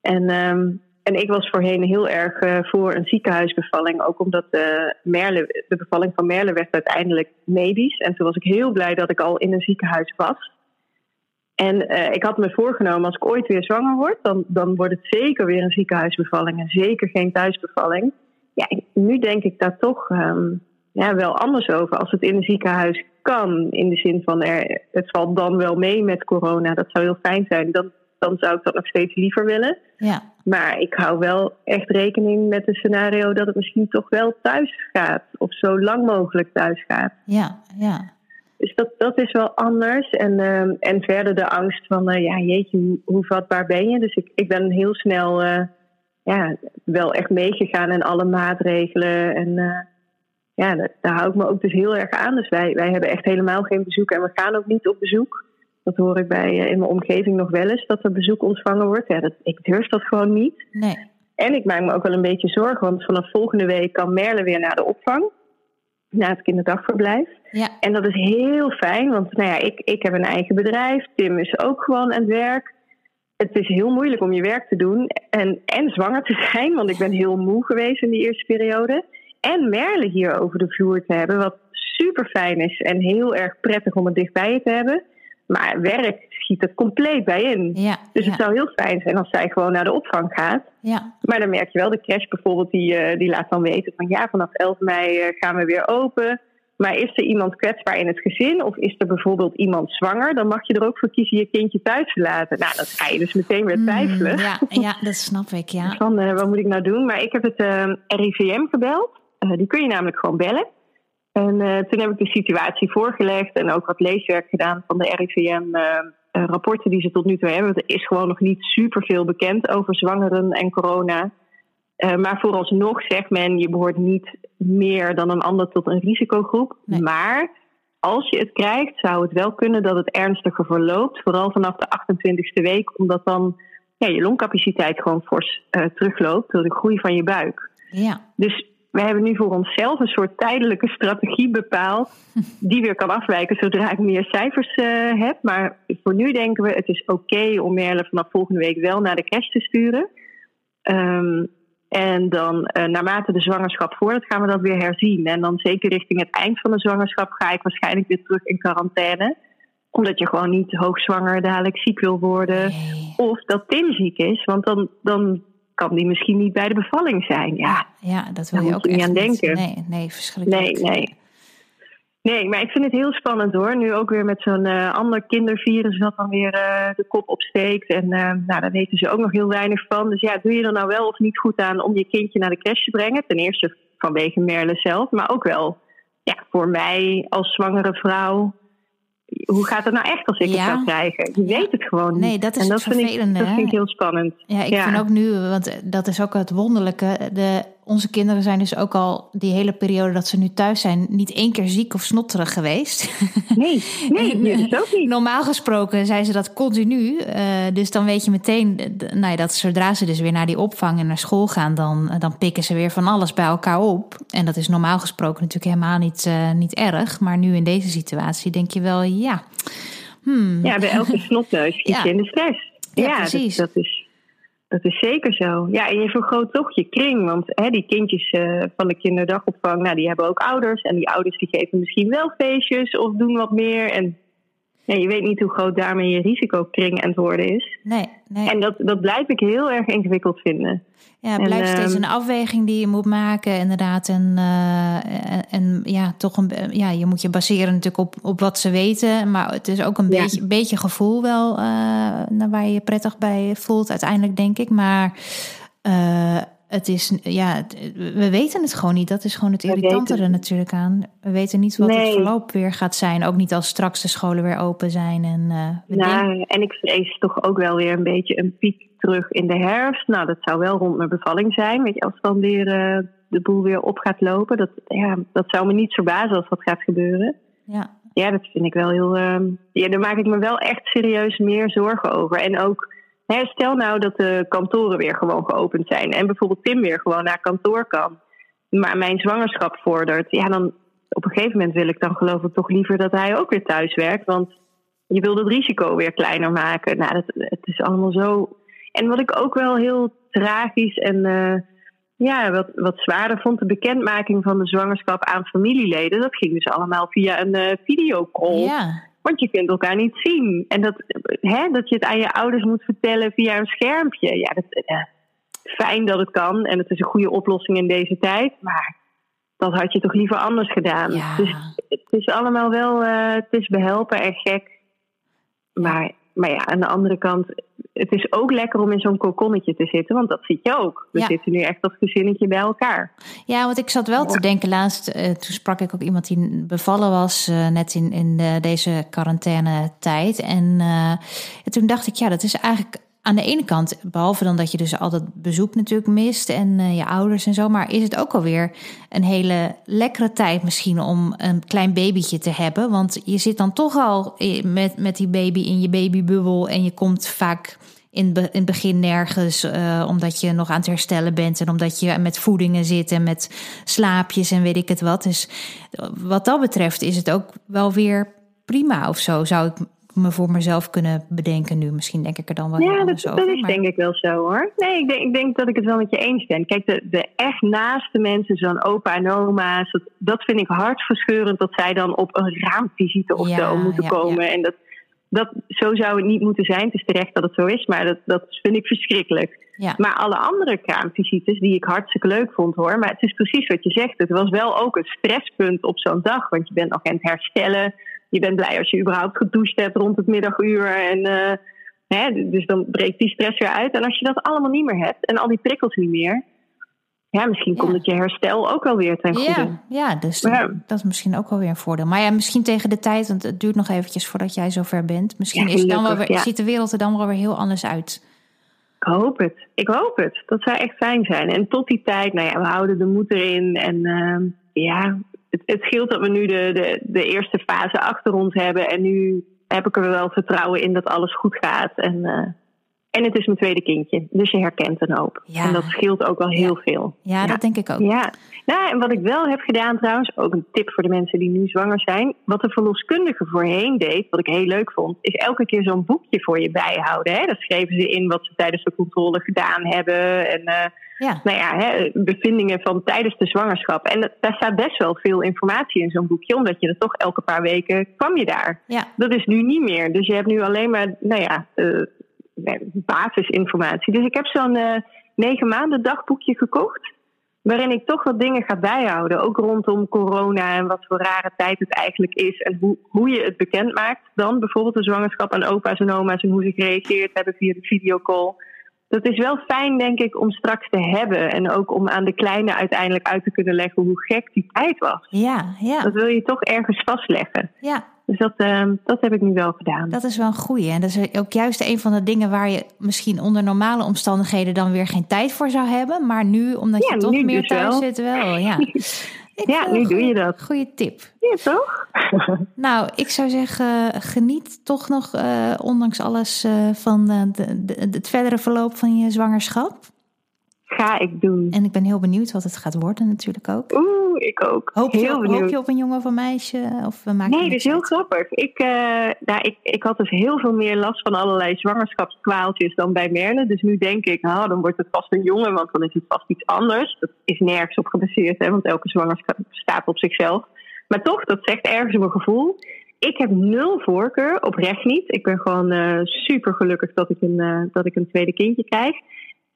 En, um, en ik was voorheen heel erg uh, voor een ziekenhuisbevalling, ook omdat de, Merle, de bevalling van Merle werd uiteindelijk medisch. En toen was ik heel blij dat ik al in een ziekenhuis was. En uh, ik had me voorgenomen, als ik ooit weer zwanger word, dan, dan wordt het zeker weer een ziekenhuisbevalling en zeker geen thuisbevalling. Ja, nu denk ik daar toch um, ja, wel anders over. Als het in een ziekenhuis kan, in de zin van er, het valt dan wel mee met corona, dat zou heel fijn zijn. Dan, dan zou ik dat nog steeds liever willen. Ja. Maar ik hou wel echt rekening met het scenario dat het misschien toch wel thuis gaat. Of zo lang mogelijk thuis gaat. Ja, ja. Dus dat, dat is wel anders. En, uh, en verder de angst van, uh, ja jeetje, hoe, hoe, vatbaar ben je? Dus ik, ik ben heel snel uh, ja, wel echt meegegaan in alle maatregelen. En ja, daar, daar hou ik me ook dus heel erg aan. Dus wij, wij hebben echt helemaal geen bezoek en we gaan ook niet op bezoek. Dat hoor ik bij in mijn omgeving nog wel eens, dat er bezoek ontvangen wordt. Ja, dat, ik durf dat gewoon niet. Nee. En ik maak me ook wel een beetje zorgen, want vanaf volgende week kan Merle weer naar de opvang. Na het kinderdagverblijf. Ja. En dat is heel fijn, want nou ja, ik, ik heb een eigen bedrijf. Tim is ook gewoon aan het werk. Het is heel moeilijk om je werk te doen en, en zwanger te zijn, want ik ben heel moe geweest in die eerste periode. En Merle hier over de vloer te hebben, wat super fijn is en heel erg prettig om het dichtbij je te hebben. Maar werk schiet er compleet bij in. Ja, Dus ja, het zou heel fijn zijn als zij gewoon naar de opvang gaat. ja, Maar dan merk je wel, de crash bijvoorbeeld, die, eh, die laat dan weten van ja, vanaf 11 mei eh, gaan we weer open. Maar is er iemand kwetsbaar in het gezin of is er bijvoorbeeld iemand zwanger, dan mag je er ook voor kiezen je kindje thuis te laten. Nou, dan ga je dus meteen weer twijfelen. Mm, ja, ja, dat snap ik, ja. Van eh, wat moet ik nou doen? Maar ik heb het RIVM gebeld. Eh, die kun je namelijk gewoon bellen. En toen heb ik de situatie voorgelegd en ook wat leeswerk gedaan van de RIVM-rapporten die ze tot nu toe hebben. Want er is gewoon nog niet superveel bekend over zwangeren en corona. Eh, maar vooralsnog zegt men, je behoort niet meer dan een ander tot een risicogroep. Nee. Maar als je het krijgt, zou het wel kunnen dat het ernstiger verloopt. Vooral vanaf de 28e week, omdat dan ja, je longcapaciteit gewoon fors eh, terugloopt door de groei van je buik. Ja, Dus we hebben nu voor onszelf een soort tijdelijke strategie bepaald, die weer kan afwijken zodra ik meer cijfers eh, heb. Maar voor nu denken we, het is oké om Merle vanaf volgende week wel naar de crash te sturen. Ehm, en dan eh, naarmate de zwangerschap voordat gaan we dat weer herzien. En dan zeker richting het eind van de zwangerschap ga ik waarschijnlijk weer terug in quarantaine. Omdat je gewoon niet hoogzwanger dadelijk ziek wil worden. nee. Of dat Tim ziek is, want dan, dan kan die misschien niet bij de bevalling zijn. Ja, Ja, dat wil Daar je ook niet echt aan denken. Nee, nee, verschrikkelijk. Nee, nee. Nee, maar ik vind het heel spannend hoor. Nu ook weer met zo'n eh, ander kindervirus dat dan weer eh, de kop opsteekt. En eh, nou, daar weten ze ook nog heel weinig van. Dus ja, doe je er nou wel of niet goed aan om je kindje naar de crash te brengen? Ten eerste vanwege Merle zelf, maar ook wel ja, voor mij als zwangere vrouw. Hoe gaat het nou echt als ik Ja. het zou krijgen? Je Ja. weet het gewoon niet. Nee, dat is en dat vind, ik, dat vind ik heel spannend. Ja, ik Ja. vind ook nu, want dat is ook het wonderlijke. De, onze kinderen zijn dus ook al die hele periode dat ze nu thuis zijn, niet één keer ziek of snotterig geweest. Nee, nee, En, nee dat ook niet. Normaal gesproken zijn ze dat continu. eh, dus dan weet je meteen nou ja, dat zodra ze dus weer naar die opvang en naar school gaan, dan, eh, dan pikken ze weer van alles bij elkaar op. En dat is normaal gesproken natuurlijk helemaal niet, eh, niet erg. Maar nu in deze situatie denk je wel, ja. Hmm, Ja, bij elke snotneus Ja. je in de stress. Ja, Ja, precies. Dat, dat, is, dat is zeker zo. Ja, en je vergroot toch je kring. Want hè, die kindjes eh, van de kinderdagopvang, nou, die hebben ook ouders. En die ouders die geven misschien wel feestjes of doen wat meer. En ja, je weet niet hoe groot daarmee je risicokring aan het worden is. nee, nee. En dat, dat blijf ik heel erg ingewikkeld vinden. Ja, het En, blijft steeds ehm, een afweging die je moet maken, inderdaad. En, eh, en, en ja, toch een, ja, je moet je baseren natuurlijk op, op wat ze weten. Maar het is ook een Ja. beetje, beetje gevoel wel eh, naar waar je je prettig bij voelt, uiteindelijk, denk ik. Maar eh, het is, ja, we weten het gewoon niet. Dat is gewoon het irritante er natuurlijk aan. We weten niet wat het verloop weer gaat zijn. Ook niet als straks de scholen weer open zijn. En, Nou, en ik vrees toch ook wel weer een beetje een piek terug in de herfst. Nou, dat zou wel rond mijn bevalling zijn. Weet je, als dan weer eh, de boel weer op gaat lopen. Dat, ja, dat zou me niet verbazen als dat gaat gebeuren. ja, Ja, dat vind ik wel heel. ehm, ja, daar maak ik me wel echt serieus meer zorgen over. En ook, hè, stel nou dat de kantoren weer gewoon geopend zijn. En bijvoorbeeld Tim weer gewoon naar kantoor kan. Maar mijn zwangerschap vordert. Ja, dan op een gegeven moment wil ik dan geloof ik toch liever dat hij ook weer thuis werkt. Want je wil het risico weer kleiner maken. Nou, dat, het is allemaal zo. En wat ik ook wel heel tragisch en eh, ja, wat, wat zwaarder vond, de bekendmaking van de zwangerschap aan familieleden. Dat ging dus allemaal via een eh, videocall. ja, Want je kunt elkaar niet zien. En dat, hè, dat je het aan je ouders moet vertellen via een schermpje. Ja, dat, fijn dat het kan. En het is een goede oplossing in deze tijd. Maar dat had je toch liever anders gedaan. Ja. Dus het is allemaal wel, eh, het is behelpen en gek. Maar, maar ja, aan de andere kant, het is ook lekker om in zo'n kokonnetje te zitten. Want dat zie je ook. We Ja. zitten nu echt als gezinnetje bij elkaar. Ja, want ik zat wel te denken laatst, eh, toen sprak ik ook iemand die bevallen was, eh, net in, in de, deze quarantaine-tijd. En eh, toen dacht ik, ja, dat is eigenlijk aan de ene kant, behalve dan dat je dus altijd bezoek natuurlijk mist en eh, je ouders en zo, maar is het ook alweer een hele lekkere tijd misschien om een klein babytje te hebben. Want je zit dan toch al i- met, met die baby in je babybubbel en je komt vaak in, in het begin nergens, uh, omdat je nog aan het herstellen bent en omdat je met voedingen zit en met slaapjes en weet ik het wat. Dus wat dat betreft is het ook wel weer prima of zo, zou ik me voor mezelf kunnen bedenken nu. Misschien denk ik er dan wel ja, dat, over. dat is denk ik wel zo hoor. Nee, ik denk, ik denk dat ik het wel met je eens ben. Kijk, de, de echt naaste mensen, zo'n opa en oma's, dat, dat vind ik hartverscheurend dat zij dan op een raamvisite of Ja, zo moeten ja, komen. ja. En dat, dat, zo zou het niet moeten zijn. Het is terecht dat het zo is, maar dat, dat vind ik verschrikkelijk. Ja. Maar alle andere kraamvisites, die ik hartstikke leuk vond hoor. Maar het is precies wat je zegt. Het was wel ook een stresspunt op zo'n dag. Want je bent nog aan het herstellen. Je bent blij als je überhaupt gedoucht hebt rond het middaguur. En, eh, hè, dus dan breekt die stress weer uit. En als je dat allemaal niet meer hebt en al die prikkels niet meer. Ja, misschien Ja. komt het je herstel ook wel weer ten goede. Ja, ja, dus Ja. dat is misschien ook wel weer een voordeel. Maar ja, misschien tegen de tijd, want het duurt nog eventjes voordat jij zover bent. Misschien is dan wel weer, ziet de wereld er dan wel weer heel anders uit. Ik hoop het. Ik hoop het. Dat zou echt fijn zijn. En tot die tijd, nou ja, we houden de moed erin. En ehm, ja, het, het scheelt dat we nu de, de, de eerste fase achter ons hebben. En nu heb ik er wel vertrouwen in dat alles goed gaat. En, eh, en het is mijn tweede kindje. Dus je herkent een hoop. Ja. En dat scheelt ook wel heel veel. Ja, dat denk ik ook. Ja. Nou, en wat ik wel heb gedaan trouwens, ook een tip voor de mensen die nu zwanger zijn. Wat de verloskundige voorheen deed, wat ik heel leuk vond, is elke keer zo'n boekje voor je bijhouden. Hè? Daar schreven ze in wat ze tijdens de controle gedaan hebben. En eh, nou ja, hè, bevindingen van tijdens de zwangerschap. En dat- daar staat best wel veel informatie in zo'n boekje, omdat je er toch elke paar weken kwam je daar. ja, Dat is nu niet meer. Dus je hebt nu alleen maar, nou ja, eh, basisinformatie. Dus ik heb zo'n eh, negen maanden dagboekje gekocht. Waarin ik toch wat dingen ga bijhouden. Ook rondom corona en wat voor rare tijd het eigenlijk is. En hoe, hoe je het bekend maakt. Dan bijvoorbeeld de zwangerschap aan opa's en oma's. En hoe ze gereageerd hebben via de videocall. Dat is wel fijn, denk ik, om straks te hebben. En ook om aan de kleine uiteindelijk uit te kunnen leggen hoe gek die tijd was. ja, ja, Dat wil je toch ergens vastleggen. ja. Dus dat, ehm, dat heb ik nu wel gedaan. Dat is wel een goeie. En dat is ook juist een van de dingen waar je misschien onder normale omstandigheden dan weer geen tijd voor zou hebben. Maar nu, omdat Ja, je toch meer dus thuis wel. zit, wel. Ja, Ja, nu doe je dat. Goeie tip. Ja, toch? Nou, ik zou zeggen, geniet toch nog, eh, ondanks alles, eh, van eh, de, de- het verdere verloop van je zwangerschap. Ga ik doen. En ik ben heel benieuwd wat het gaat worden natuurlijk ook. Oeh, ik ook. Hoop je, heel benieuwd. hoop je op een jongen of een meisje? Of we maken Nee, dat is heel grappig. Ik, eh, nou, ik, ik had dus heel veel meer last van allerlei zwangerschapskwaaltjes dan bij Merle. Dus nu denk ik, nou, dan wordt het vast een jongen, want dan is het vast iets anders. Dat is nergens op gebaseerd, hè, want elke zwangerschap staat op zichzelf. Maar toch, dat zegt ergens mijn gevoel. Ik heb nul voorkeur, oprecht niet. Ik ben gewoon eh, super gelukkig dat ik, een, eh, dat ik een tweede kindje krijg.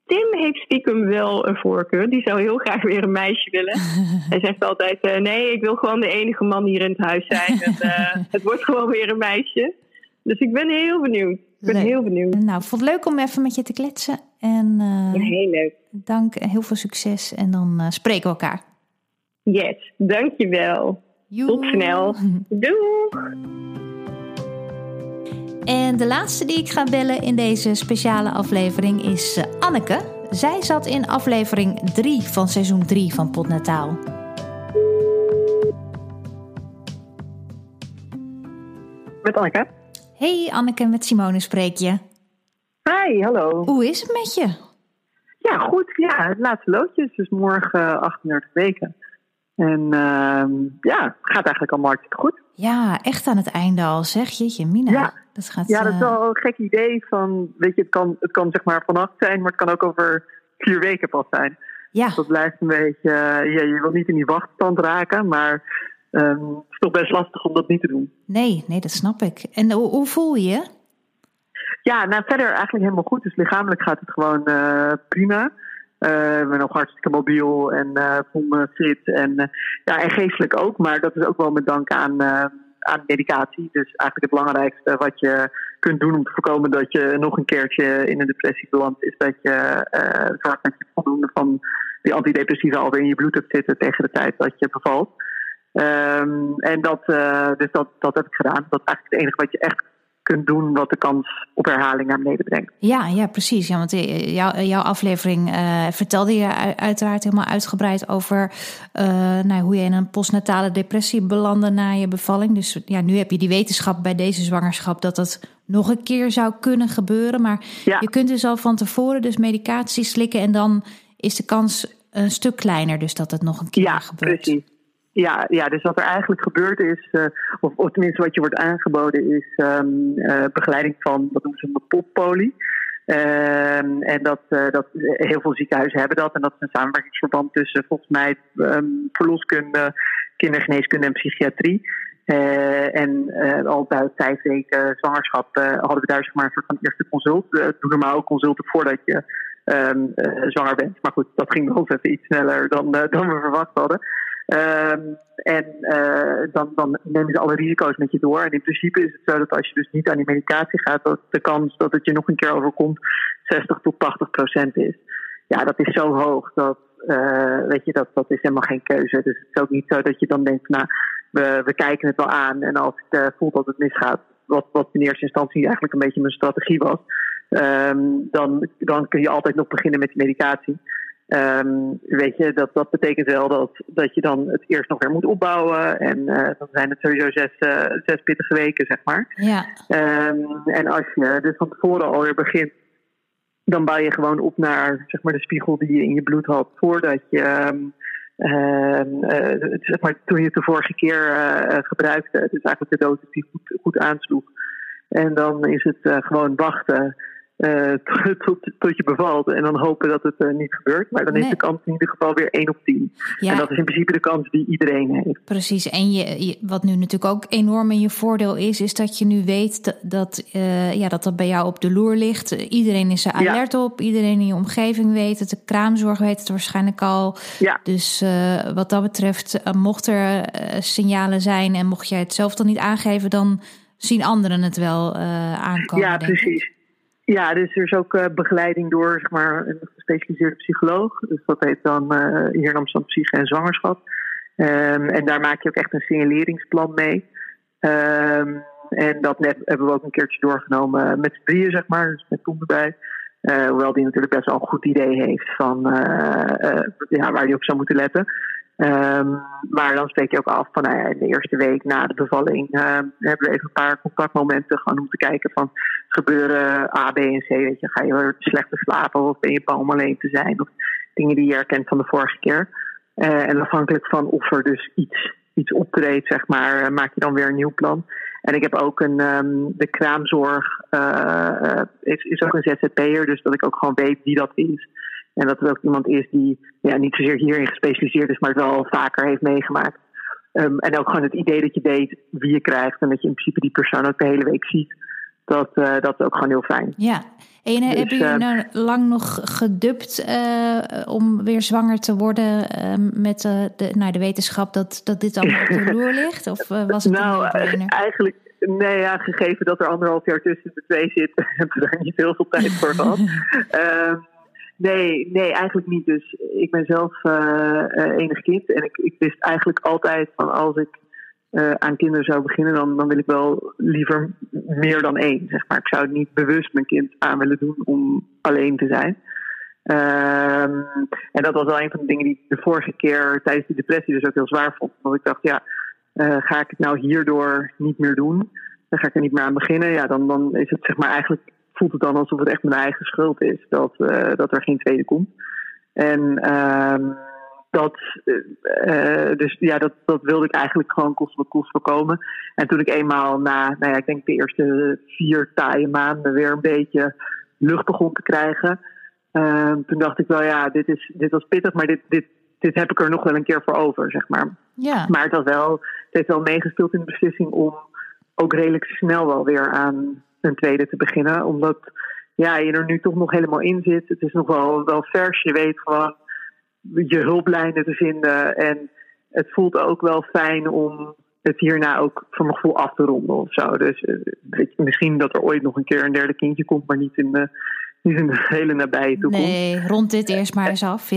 Tim heeft stiekem wel een voorkeur. Die zou heel graag weer een meisje willen. Hij zegt altijd: eh, Nee, ik wil gewoon de enige man hier in het huis zijn. En, eh, het wordt gewoon weer een meisje. Dus ik ben heel benieuwd. Ik ben Leuk. heel benieuwd. Nou, vond het leuk om even met je te kletsen. En Ja, heel leuk. dank en heel veel succes. En dan spreken we elkaar. Yes, dankjewel. Joe. Tot snel. Doeg! En de laatste die ik ga bellen in deze speciale aflevering is eh, Anneke. Zij zat in aflevering 3 van seizoen 3 van Potnataal. Met Anneke. Hey Anneke, met Simone spreek je. Hi, hallo. Hoe is het met je? Ja, goed. Ja, het laatste loodje is dus morgen eh, 38 weken. En ehm, ja, het gaat eigenlijk allemaal hartstikke goed. Ja, echt aan het einde al, zeg je, Mina. Ja. Dat gaat, Ja, dat is eh, wel een gek idee van, weet je, het kan, het kan zeg maar vannacht zijn, maar het kan ook over vier weken pas zijn. ja, Dat blijft een beetje, eh, ja, je wil niet in die wachtstand raken, maar ehm, het is toch best lastig om dat niet te doen. nee, nee, dat snap ik. En hoe, hoe voel je je? Ja, nou verder eigenlijk helemaal goed. Dus lichamelijk gaat het gewoon eh, prima. Eh, ik ben nog hartstikke mobiel en eh voel me. En, eh, ja, en geestelijk ook. Maar dat is ook wel met dank aan, eh, aan medicatie. Dus eigenlijk het belangrijkste wat je kunt doen om te voorkomen dat je nog een keertje in een depressie belandt, is dat je eh zorgt dat voldoende van die antidepressiva alweer in je bloed hebt zitten tegen de tijd dat je bevalt. Ehm, en dat, eh, dus dat, dat heb ik gedaan. Dat is eigenlijk het enige wat je echt kunt doen wat de kans op herhaling naar beneden brengt. Ja, ja precies. Ja, want jou, jouw aflevering uh, vertelde je uiteraard helemaal uitgebreid over uh, nou, hoe je in een postnatale depressie belandde na je bevalling. Dus ja, nu heb je die wetenschap bij deze zwangerschap dat dat nog een keer zou kunnen gebeuren. Maar je kunt dus al van tevoren dus medicatie slikken en dan is de kans een stuk kleiner, dus dat het nog een keer ja, gebeurt. Precies. Ja, ja, dus wat er eigenlijk gebeurd is, uh, of, of, tenminste wat je wordt aangeboden, is um, uh, begeleiding van wat noemen ze poppolie. Um, en dat, uh, dat heel veel ziekenhuizen hebben dat. En dat is een samenwerkingsverband tussen volgens mij um, verloskunde, kindergeneeskunde en psychiatrie. en al bij vijf weken zwangerschap hadden we daar zeg maar een soort van eerste consult. doe normaal consulten voordat je um, zwanger bent. Maar goed, dat ging nog even iets sneller dan, dan we verwacht hadden. Um, en uh, dan, dan nemen ze alle risico's met je door. En in principe is het zo dat als je dus niet aan die medicatie gaat, dat de kans dat het je nog een keer overkomt 60 tot 80 procent is. Ja, dat is zo hoog dat, uh, weet je, dat, dat is helemaal geen keuze. Dus het is ook niet zo dat je dan denkt, nou, we, we kijken het wel aan. En als ik uh, voel dat het misgaat, wat, wat in eerste instantie eigenlijk een beetje mijn strategie was, um, dan, dan kun je altijd nog beginnen met die medicatie. Um, weet je, dat, dat betekent wel dat, dat je dan het eerst nog weer moet opbouwen. En uh, dan zijn het sowieso zes, uh, zes pittige weken, zeg maar. Ja. Um, en als je dus van tevoren alweer begint, dan bouw je gewoon op naar zeg maar, de spiegel die je in je bloed had voordat je. Um, uh, zeg maar, toen je het de vorige keer gebruikte. Dus eigenlijk de dosis die goed, goed aansloeg. En dan is het gewoon wachten uh, tot, tot je bevalt. En dan hopen dat het uh, niet gebeurt. Maar dan nee. is de kans in ieder geval weer 1 op 10. Ja. En dat is in principe de kans die iedereen heeft. Precies. En je, je, wat nu natuurlijk ook enorm in je voordeel is, is dat je nu weet dat dat, uh, ja, dat, dat bij jou op de loer ligt. Iedereen is er alert ja. op. Iedereen in je omgeving weet het. De kraamzorg weet het waarschijnlijk al. Ja. Dus wat dat betreft, mocht er signalen zijn en mocht jij het zelf dan niet aangeven, dan zien anderen het wel aankomen. Ja, precies. Ja, dus er is ook uh, begeleiding door zeg maar, een gespecialiseerde psycholoog. Dus dat heet dan uh, hier in Amsterdam Psyche en Zwangerschap. Um, en daar maak je ook echt een signaleringsplan mee. Um, en dat net hebben we ook een keertje doorgenomen met z'n zeg maar. Dus met Tom erbij. Uh, hoewel die natuurlijk best wel een goed idee heeft van ja, waar hij op zou moeten letten. Um, maar dan spreek je ook af van nou ja, de eerste week na de bevalling uh, hebben we even een paar contactmomenten gewoon om te kijken van gebeuren A, B en C. Weet je, ga je slechter slapen of ben je bang om alleen te zijn of dingen die je herkent van de vorige keer. Uh, en afhankelijk van of er dus iets, iets optreedt, zeg maar, uh, maak je dan weer een nieuw plan. En ik heb ook een, um, de kraamzorg uh, is, is ook een ZZP'er, dus dat ik ook gewoon weet wie dat is. En dat het ook iemand is die ja, niet zozeer hierin gespecialiseerd is, maar het wel vaker heeft meegemaakt. Um, en ook gewoon het idee dat je weet wie je krijgt en dat je in principe die persoon ook de hele week ziet. Dat, uh, dat is ook gewoon heel fijn. Ja, en dus, hebben jullie nou lang nog gedubt uh, om weer zwanger te worden uh, met de, nou, de wetenschap dat, dat dit allemaal op de loer ligt? Of was het nou, eigenlijk, nee, ja, gegeven dat er anderhalf jaar tussen de twee zit, hebben we daar niet heel veel tijd voor gehad. Nee, nee, eigenlijk niet. Dus ik ben zelf uh, enig kind. En ik, ik wist eigenlijk altijd van als ik uh, aan kinderen zou beginnen, dan, dan wil ik wel liever meer dan één. Zeg maar. Ik zou niet bewust mijn kind aan willen doen om alleen te zijn. Um, en dat was wel een van de dingen die ik de vorige keer tijdens die depressie dus ook heel zwaar vond. Want ik dacht, ja, ga ik het nou hierdoor niet meer doen? Dan ga ik er niet meer aan beginnen. Ja, dan, dan is het zeg maar eigenlijk voelt het dan alsof het echt mijn eigen schuld is dat, uh, dat er geen tweede komt. En uh, dat, uh, dus ja, dat, dat wilde ik eigenlijk gewoon kost wat kost voorkomen. En toen ik eenmaal na, nou ja, ik denk de eerste vier taaie maanden weer een beetje lucht begon te krijgen. Uh, toen dacht ik wel, ja, dit, is, dit was pittig, maar dit, dit, dit heb ik er nog wel een keer voor over, zeg maar. Ja. Maar het, was wel, het heeft wel meegespeeld in de beslissing om ook redelijk snel wel weer aan een tweede te beginnen. Omdat ja, je er nu toch nog helemaal in zit. Het is nog wel, wel vers. Je weet gewoon je hulplijnen te vinden. En het voelt ook wel fijn om het hierna ook voor mijn gevoel af te ronden of zo. Dus weet je, misschien dat er ooit nog een keer een derde kindje komt, maar niet in de, niet in de hele nabije toekomst. Nee, rond dit eerst maar eens af.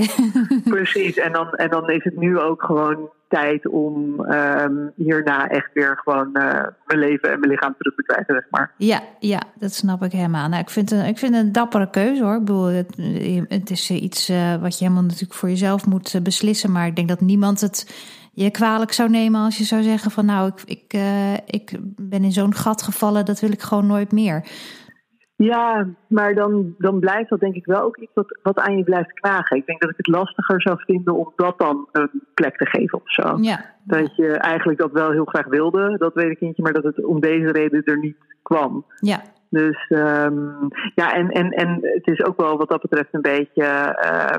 Precies, en dan, en dan is het nu ook gewoon tijd om ehm, hierna echt weer gewoon uh, mijn leven en mijn lichaam terug te krijgen, zeg maar. Ja, ja dat snap ik helemaal. Nou, ik, vind een, ik vind een dappere keuze hoor. Ik bedoel, het, het is iets uh, wat je helemaal natuurlijk voor jezelf moet beslissen. Maar ik denk dat niemand het je kwalijk zou nemen als je zou zeggen van nou, ik, ik, ik ben in zo'n gat gevallen, dat wil ik gewoon nooit meer. Ja, maar dan, dan blijft dat denk ik wel ook iets wat, wat aan je blijft knagen. Ik denk dat ik het lastiger zou vinden om dat dan een plek te geven of zo. Ja. Dat je eigenlijk dat wel heel graag wilde, dat weet ik niet, maar dat het om deze reden er niet kwam. Ja. Dus um, ja, en, en, en het is ook wel wat dat betreft een beetje uh,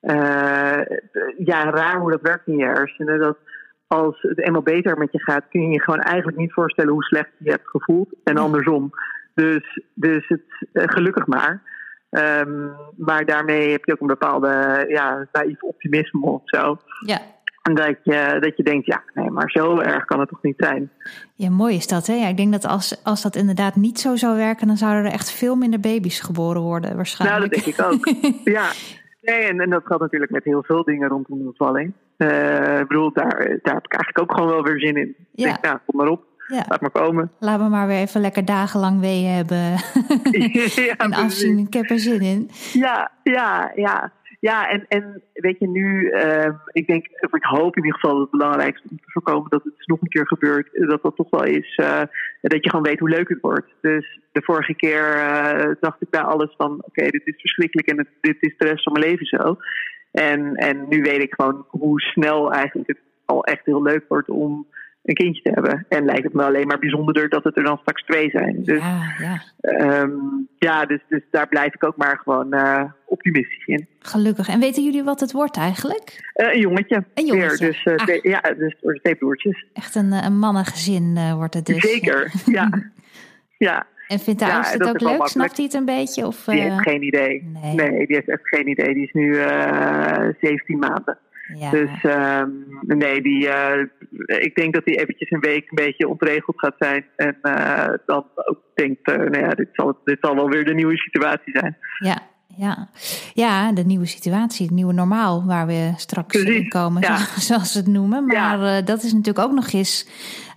uh, ja, raar hoe dat werkt in je hersenen. Dat als het eenmaal beter met je gaat, kun je je gewoon eigenlijk niet voorstellen hoe slecht je je hebt gevoeld. En andersom. Dus, dus het, uh, gelukkig maar. Um, maar daarmee heb je ook een bepaalde ja, naïef optimisme of zo. Ja. En dat je, dat je denkt, ja, nee, maar zo erg kan het toch niet zijn. Ja, mooi is dat, hè? Ja, ik denk dat als, als dat inderdaad niet zo zou werken, dan zouden er echt veel minder baby's geboren worden, waarschijnlijk. Nou, dat denk ik ook. ja. Nee, en, en dat geldt natuurlijk met heel veel dingen rondom de bevalling. Uh, ik bedoel, daar, daar heb ik eigenlijk ook gewoon wel weer zin in. Ja. Denk, nou, kom maar op. Ja. Laat maar komen. Laten we maar weer even lekker dagenlang weeën hebben. ja, en afzien, ik heb er zin in. Ja, ja, ja. Ja, en, en weet je, nu, uh, ik denk, ik hoop in ieder geval dat het belangrijkste om te voorkomen dat het nog een keer gebeurt, dat dat toch wel is uh, dat je gewoon weet hoe leuk het wordt. Dus de vorige keer uh, dacht ik bij alles van, oké, okay, dit is verschrikkelijk en het, dit is de rest van mijn leven zo. En, en nu weet ik gewoon hoe snel eigenlijk het al echt heel leuk wordt om een kindje te hebben. En lijkt het me alleen maar bijzonderder dat het er dan straks twee zijn. Dus ja, ja. Um, ja dus, dus daar blijf ik ook maar gewoon uh, optimistisch in. Gelukkig. En weten jullie wat het wordt eigenlijk? Uh, een jongetje. Een jongetje. Weer, dus, uh, twee, ja, dus door twee broertjes. Echt een, een mannengezin wordt het dus. Zeker, ja. ja. En vindt de oudste het ook leuk? Snapt hij het een beetje? Of, die heeft geen idee. Nee. nee. die heeft echt geen idee. Die is nu 17 maanden. Ja. Dus um, nee, die, uh, ik denk dat hij eventjes een week een beetje ontregeld gaat zijn. En uh, dan ook denkt, uh, nou ja, dit zal, dit zal wel weer de nieuwe situatie zijn. Ja, ja. ja, de nieuwe situatie, het nieuwe normaal waar we straks Precies, in komen, ja. zoals ze het noemen. Maar Ja. dat is natuurlijk ook nog eens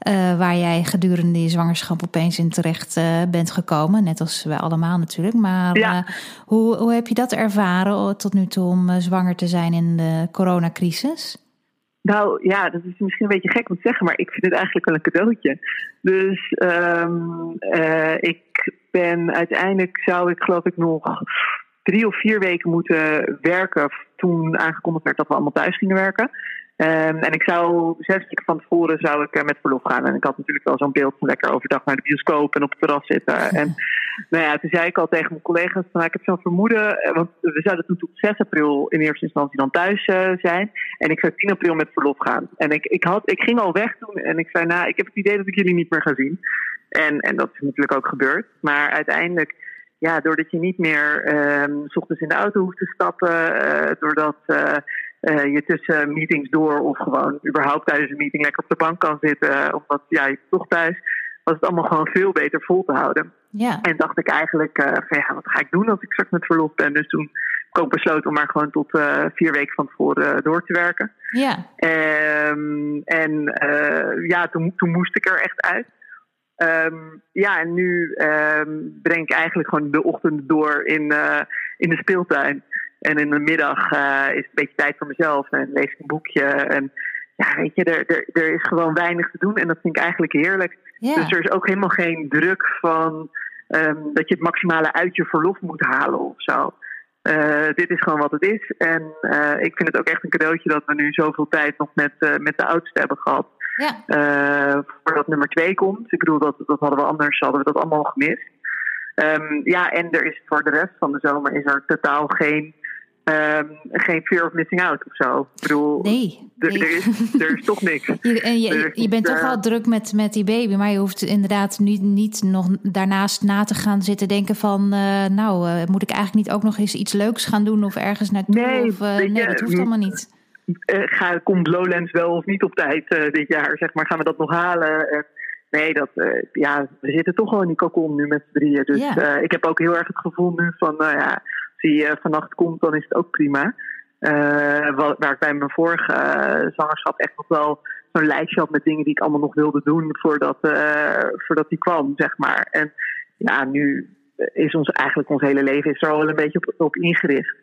uh, waar jij gedurende je zwangerschap opeens in terecht uh, bent gekomen. Net als wij allemaal natuurlijk. Maar Ja. hoe, hoe heb je dat ervaren tot nu toe om zwanger te zijn in de coronacrisis? Nou ja, dat is misschien een beetje gek om te zeggen, maar ik vind het eigenlijk wel een cadeautje. Dus um, uh, ik ben uiteindelijk, zou ik geloof ik nog drie of vier weken moeten werken toen aangekondigd werd dat we allemaal thuis gingen werken. Um, en ik zou zes weken van tevoren zou ik uh, met verlof gaan. En ik had natuurlijk wel zo'n beeld van lekker overdag naar de bioscoop en op het terras zitten. En nou ja, toen zei ik al tegen mijn collega's van ik heb zo'n vermoeden, eh, want we zouden toen tot 6 april in eerste instantie dan thuis uh, zijn. En ik zou 10 april met verlof gaan. En ik, ik, had, ik ging al weg toen en ik zei nou, ik heb het idee dat ik jullie niet meer ga zien. En, en dat is natuurlijk ook gebeurd. Maar uiteindelijk, ja, doordat je niet meer um, s ochtends in de auto hoeft te stappen, uh, doordat uh, uh, je tussen meetings door of gewoon überhaupt tijdens een meeting lekker op de bank kan zitten, omdat ja, je toch thuis, was het allemaal gewoon veel beter vol te houden. Ja. En dacht ik eigenlijk, uh, van, ja, wat ga ik doen als ik straks met verlof ben? Dus toen heb ik ook besloten om maar gewoon tot uh, vier weken van tevoren uh, door te werken. Ja. Um, en ja, toen, toen moest ik er echt uit. Um, ja, en nu um, breng ik eigenlijk gewoon de ochtend door in, in de speeltuin. En in de middag uh, is het een beetje tijd voor mezelf en lees ik een boekje. En ja, weet je, er, er, er is gewoon weinig te doen en dat vind ik eigenlijk heerlijk. Dus er is ook helemaal geen druk van um, dat je het maximale uit je verlof moet halen of zo. Uh, dit is gewoon wat het is. En ik vind het ook echt een cadeautje dat we nu zoveel tijd nog met, met de oudste hebben gehad. Ja. voordat nummer twee komt. Ik bedoel, dat, dat hadden we anders, hadden we dat allemaal gemist. Um, ja, en er is voor de rest van de zomer is er totaal geen Um, geen fear of missing out of zo. Ik bedoel, nee, nee. Er, is, er is toch niks. Je, en je, je bent toch wel druk met, met die baby, maar je hoeft inderdaad niet, niet nog daarnaast na te gaan zitten denken van, uh, nou, uh, moet ik eigenlijk niet ook nog eens iets leuks gaan doen of ergens naartoe? Nee, of, uh, nee dat hoeft allemaal niet. Ga, komt Lowlands wel of niet op tijd dit jaar? Zeg maar, gaan we dat nog halen? Nee, dat, uh, ja, we zitten toch al in die cocon nu met z'n drieën. Dus uh, ik heb ook heel erg het gevoel nu van, nou uh, ja, als hij vannacht komt, dan is het ook prima. waar ik bij mijn vorige zwangerschap echt nog wel zo'n lijstje had met dingen die ik allemaal nog wilde doen voordat, voordat die kwam, zeg maar. En ja, nu is ons eigenlijk ons hele leven is er al wel een beetje op, op ingericht.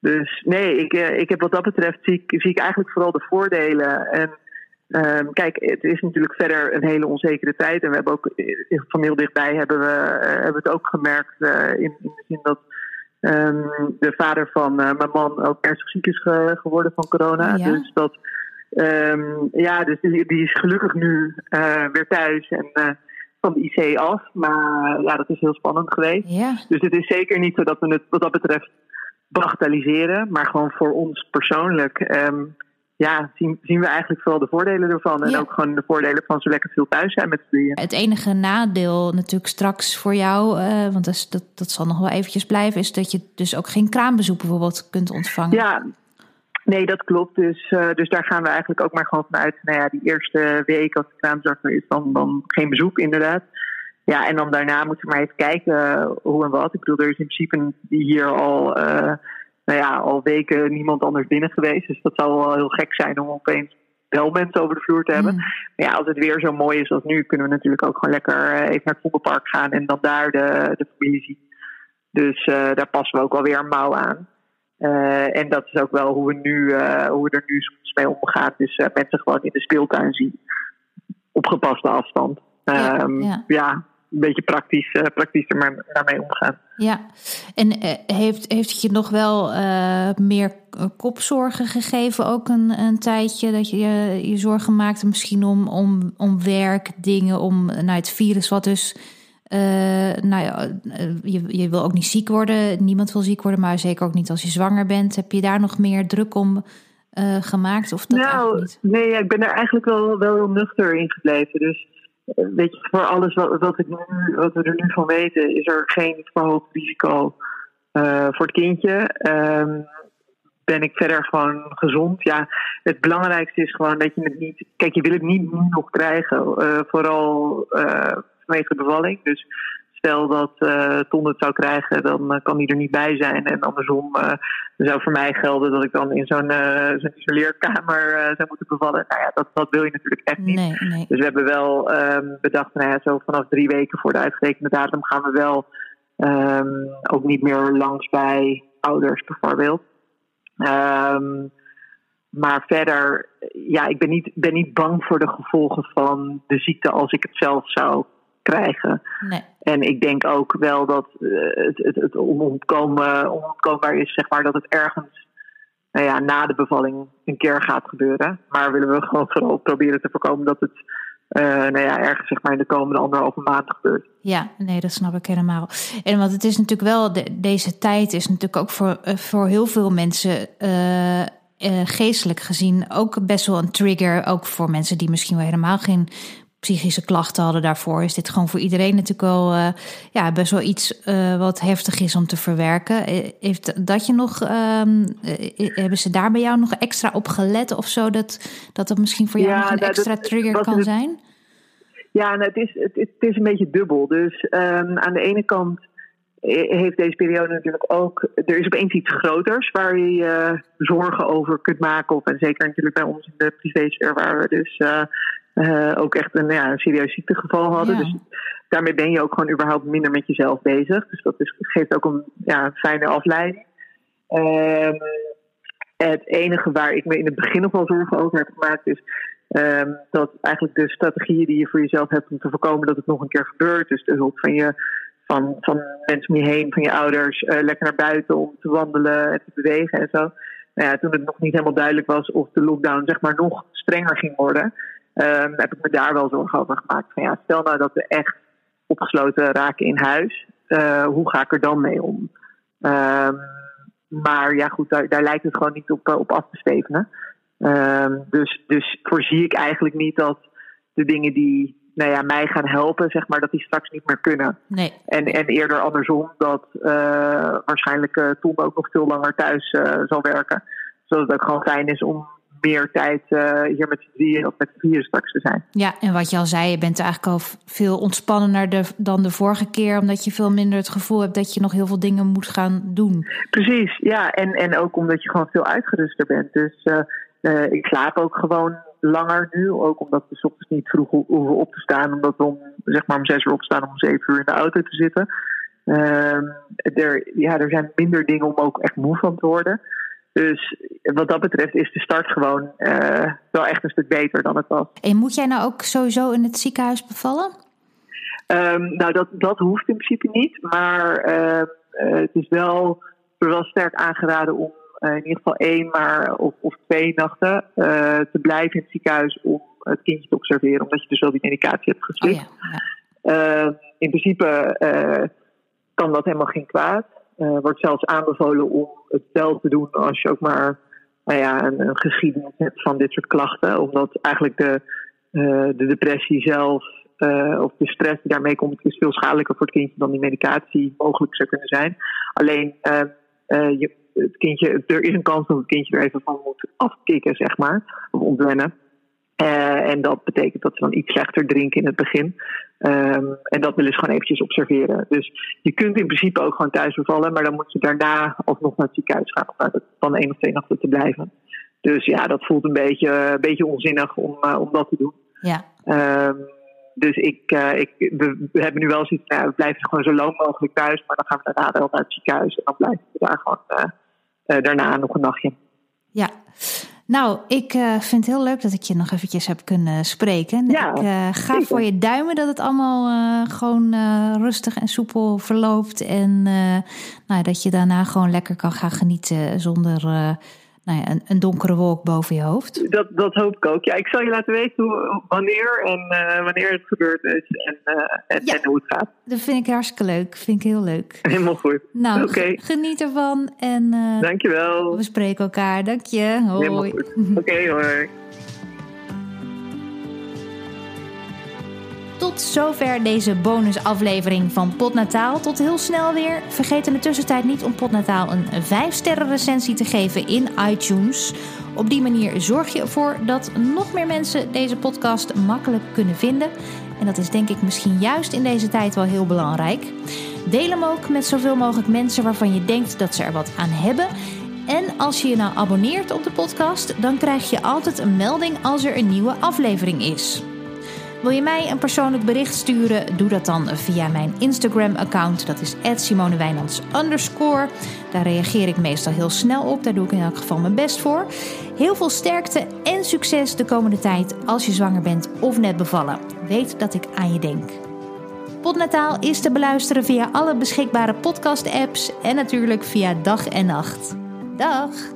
Dus nee, ik, ik heb wat dat betreft zie ik, zie ik eigenlijk vooral de voordelen. En Um, kijk, het is natuurlijk verder een hele onzekere tijd. En we hebben ook van heel dichtbij hebben we, uh, hebben het ook gemerkt uh, in, in, de zin dat um, de vader van uh, mijn man ook ernstig ziek is ge geworden van corona. Ja. Dus dat um, ja, dus die, die, is gelukkig nu weer thuis en van de IC af. Maar ja, dat is heel spannend geweest. Ja. Dus het is zeker niet zo dat we het wat dat betreft bagatelliseren, maar gewoon voor ons persoonlijk ja, zien, zien we eigenlijk vooral de voordelen ervan. En ook gewoon de voordelen van zo lekker veel thuis zijn met z'n Het enige nadeel natuurlijk straks voor jou, uh, want dat, dat, dat zal nog wel eventjes blijven, is dat je dus ook geen kraambezoek bijvoorbeeld kunt ontvangen. Ja, nee, dat klopt. Dus, uh, dus daar gaan we eigenlijk ook maar gewoon vanuit. Nou ja, die eerste week als de kraamzorg er is, dan, dan geen bezoek inderdaad. Ja, en dan daarna moeten we maar even kijken hoe en wat. Ik bedoel, er is in principe hier al... Uh, nou ja, al weken niemand anders binnen geweest. Dus dat zou wel heel gek zijn om opeens wel mensen over de vloer te hebben. Mm. Maar ja, als het weer zo mooi is als nu, kunnen we natuurlijk ook gewoon lekker eh, even naar het Vondelpark gaan en dan daar de, de familie zien. Dus uh, daar passen we ook wel weer een mouw aan. Uh, en dat is ook wel hoe we, nu, uh, hoe we er nu soms mee omgaan. Dus mensen gewoon in de speeltuin zien. Op gepaste afstand. Ja, um, ja. ja een beetje praktisch, uh, praktisch er maar daarmee omgaan. Ja, en uh, heeft, heeft het je nog wel uh, meer kopzorgen gegeven, ook een, een tijdje dat je je zorgen maakte, misschien om, om, om werk, dingen, om nou, het virus, wat dus. nou ja, je, je wil ook niet ziek worden, niemand wil ziek worden, maar zeker ook niet als je zwanger bent. Heb je daar nog meer druk om gemaakt? Of dat nou, niet? nee, ik ben er eigenlijk wel, wel heel nuchter in gebleven. Dus weet je, voor alles wat, wat, ik nu, wat we er nu van weten, is er geen verhoogd risico uh, voor het kindje. Um, ben ik verder gewoon gezond. Ja, het belangrijkste is gewoon dat je het niet. Kijk, je wil het niet nu nog krijgen. Uh, vooral vanwege de bevalling. Dus stel dat uh, Ton het zou krijgen, dan uh, kan hij er niet bij zijn. En andersom uh, zou voor mij gelden dat ik dan in zo'n zo'n isoleerkamer zou moeten bevallen. Nou ja, dat, dat wil je natuurlijk echt niet. Nee, nee. Dus we hebben wel um, bedacht, nou ja, zo vanaf drie weken voor de uitgerekende datum gaan we wel um, ook niet meer langs bij ouders bijvoorbeeld. Um, maar verder, ja, ik ben niet, ben niet bang voor de gevolgen van de ziekte als ik het zelf zou krijgen. Nee. En ik denk ook wel dat uh, het, het, het onontkoombaar is, zeg maar, dat het ergens nou ja, na de bevalling een keer gaat gebeuren. Maar willen we gewoon vooral proberen te voorkomen dat het uh, nou ja, ergens zeg maar, in de komende anderhalve maand gebeurt. Ja, nee, dat snap ik helemaal. En want het is natuurlijk wel, de, deze tijd is natuurlijk ook voor, uh, voor heel veel mensen. Geestelijk gezien ook best wel een trigger. Ook voor mensen die misschien wel helemaal geen psychische klachten hadden daarvoor, is dit gewoon voor iedereen natuurlijk wel uh, ja, best wel iets uh, wat heftig is om te verwerken. Heeft dat je nog, um, hebben ze daar bij jou nog extra op gelet of zo? Dat dat, dat misschien voor jou ja, nog een nou, extra dat, trigger kan zijn? Ja, nou, het, is, het, het, is een beetje dubbel. Dus um, aan de ene kant heeft deze periode natuurlijk ook. Er is opeens iets groters waar je zorgen over kunt maken. Of, en zeker natuurlijk bij ons in de privésfeer, waar we dus uh, uh, ook echt een, ja, een serieus ziektegeval hadden. Ja. Dus daarmee ben je ook gewoon überhaupt minder met jezelf bezig. Dus dat is, geeft ook een ja, fijne afleiding. Um, het enige waar ik me in het begin nog wel zorgen over heb gemaakt is. Um, dat eigenlijk de strategieën die je voor jezelf hebt om te voorkomen dat het nog een keer gebeurt. Dus de hulp van je van, van mensen om je heen, van je ouders, uh, lekker naar buiten om te wandelen en te bewegen en zo. Nou ja, toen het nog niet helemaal duidelijk was of de lockdown zeg maar nog strenger ging worden, um, heb ik me daar wel zorgen over gemaakt. Van ja, stel nou dat we echt opgesloten raken in huis, uh, hoe ga ik er dan mee om? Um, maar ja, goed, daar, daar lijkt het gewoon niet op, op af te stevenen. Um, dus, dus voorzie ik eigenlijk niet dat de dingen die nou ja, mij gaan helpen, zeg maar, dat die straks niet meer kunnen. Nee. En, en eerder andersom, dat uh, waarschijnlijk uh, Tom ook nog veel langer thuis uh, zal werken. Zodat het ook gewoon fijn is om meer tijd hier met z'n drieën of met z'n vieren straks te zijn. Ja, en wat je al zei, je bent eigenlijk al veel ontspannender dan de vorige keer, omdat je veel minder het gevoel hebt dat je nog heel veel dingen moet gaan doen. Precies, ja, en, en ook omdat je gewoon veel uitgeruster bent. Dus ik slaap ook gewoon langer nu. Ook omdat we ochtends niet vroeg hoeven op te staan. Omdat we om, zeg maar om zes uur opstaan om zeven uur in de auto te zitten. Uh, er, ja, er zijn minder dingen om ook echt moe van te worden. Dus wat dat betreft is de start gewoon uh, wel echt een stuk beter dan het was. En moet jij nou ook sowieso in het ziekenhuis bevallen? Um, nou, dat, dat hoeft in principe niet. Maar uh, het is wel, wel sterk aangeraden om uh, in ieder geval één maar, of, of twee nachten te blijven in het ziekenhuis om het kindje te observeren. Omdat je dus wel die medicatie hebt geslikt. Oh ja, ja. Ehm, in principe kan dat helemaal geen kwaad. Uh, wordt zelfs aanbevolen om het wel te doen als je ook maar nou ja, een, geschiedenis hebt van dit soort klachten. Omdat eigenlijk de, uh, de depressie zelf uh, of de stress die daarmee komt, is veel schadelijker voor het kindje dan die medicatie mogelijk zou kunnen zijn. Alleen je, het kindje, er is een kans dat het kindje er even van moet afkicken, zeg maar, of ontwennen. Uh, en dat betekent dat ze dan iets slechter drinken in het begin. Um, en dat willen ze gewoon eventjes observeren. Dus je kunt in principe ook gewoon thuis bevallen, maar dan moet je daarna alsnog naar het ziekenhuis gaan om van één of twee nachten te blijven. Dus ja, dat voelt een beetje, een beetje onzinnig om, uh, om dat te doen. Ja. Um, dus ik, uh, ik, we, we, hebben nu wel zoiets, nou, we blijven gewoon zo lang mogelijk thuis, maar dan gaan we daarna wel naar het ziekenhuis en dan blijven we daar gewoon daarna nog een nachtje. Ja. Nou, ik uh, vind het heel leuk dat ik je nog eventjes heb kunnen spreken. Ja, ik uh, ga voor je duimen dat het allemaal uh, gewoon rustig en soepel verloopt. En nou, dat je daarna gewoon lekker kan gaan genieten zonder nou ja, een, een, donkere wolk boven je hoofd. Dat, dat hoop ik ook. Ja, ik zal je laten weten hoe, wanneer en uh, wanneer het gebeurd is en, uh, en, ja, en, hoe het gaat. Dat vind ik hartstikke leuk. Vind ik heel leuk. Helemaal goed. Nou, okay. geniet ervan. En, uh, Dankjewel. We spreken elkaar. Dank je. Hoi. Oké, okay, hoi. Tot zover deze bonusaflevering van Potnataal. Tot heel snel weer. Vergeet in de tussentijd niet om Potnataal een 5-sterren recensie te geven in iTunes. Op die manier zorg je ervoor dat nog meer mensen deze podcast makkelijk kunnen vinden. En dat is denk ik misschien juist in deze tijd wel heel belangrijk. Deel hem ook met zoveel mogelijk mensen waarvan je denkt dat ze er wat aan hebben. En als je je nou abonneert op de podcast, dan krijg je altijd een melding als er een nieuwe aflevering is. Wil je mij een persoonlijk bericht sturen? Doe dat dan via mijn Instagram-account. Dat is @simonewijnands Daar reageer ik meestal heel snel op. Daar doe ik in elk geval mijn best voor. Heel veel sterkte en succes de komende tijd als je zwanger bent of net bevallen. Weet dat ik aan je denk. Podnataal is te beluisteren via alle beschikbare podcast-apps en natuurlijk via dag en nacht. Dag!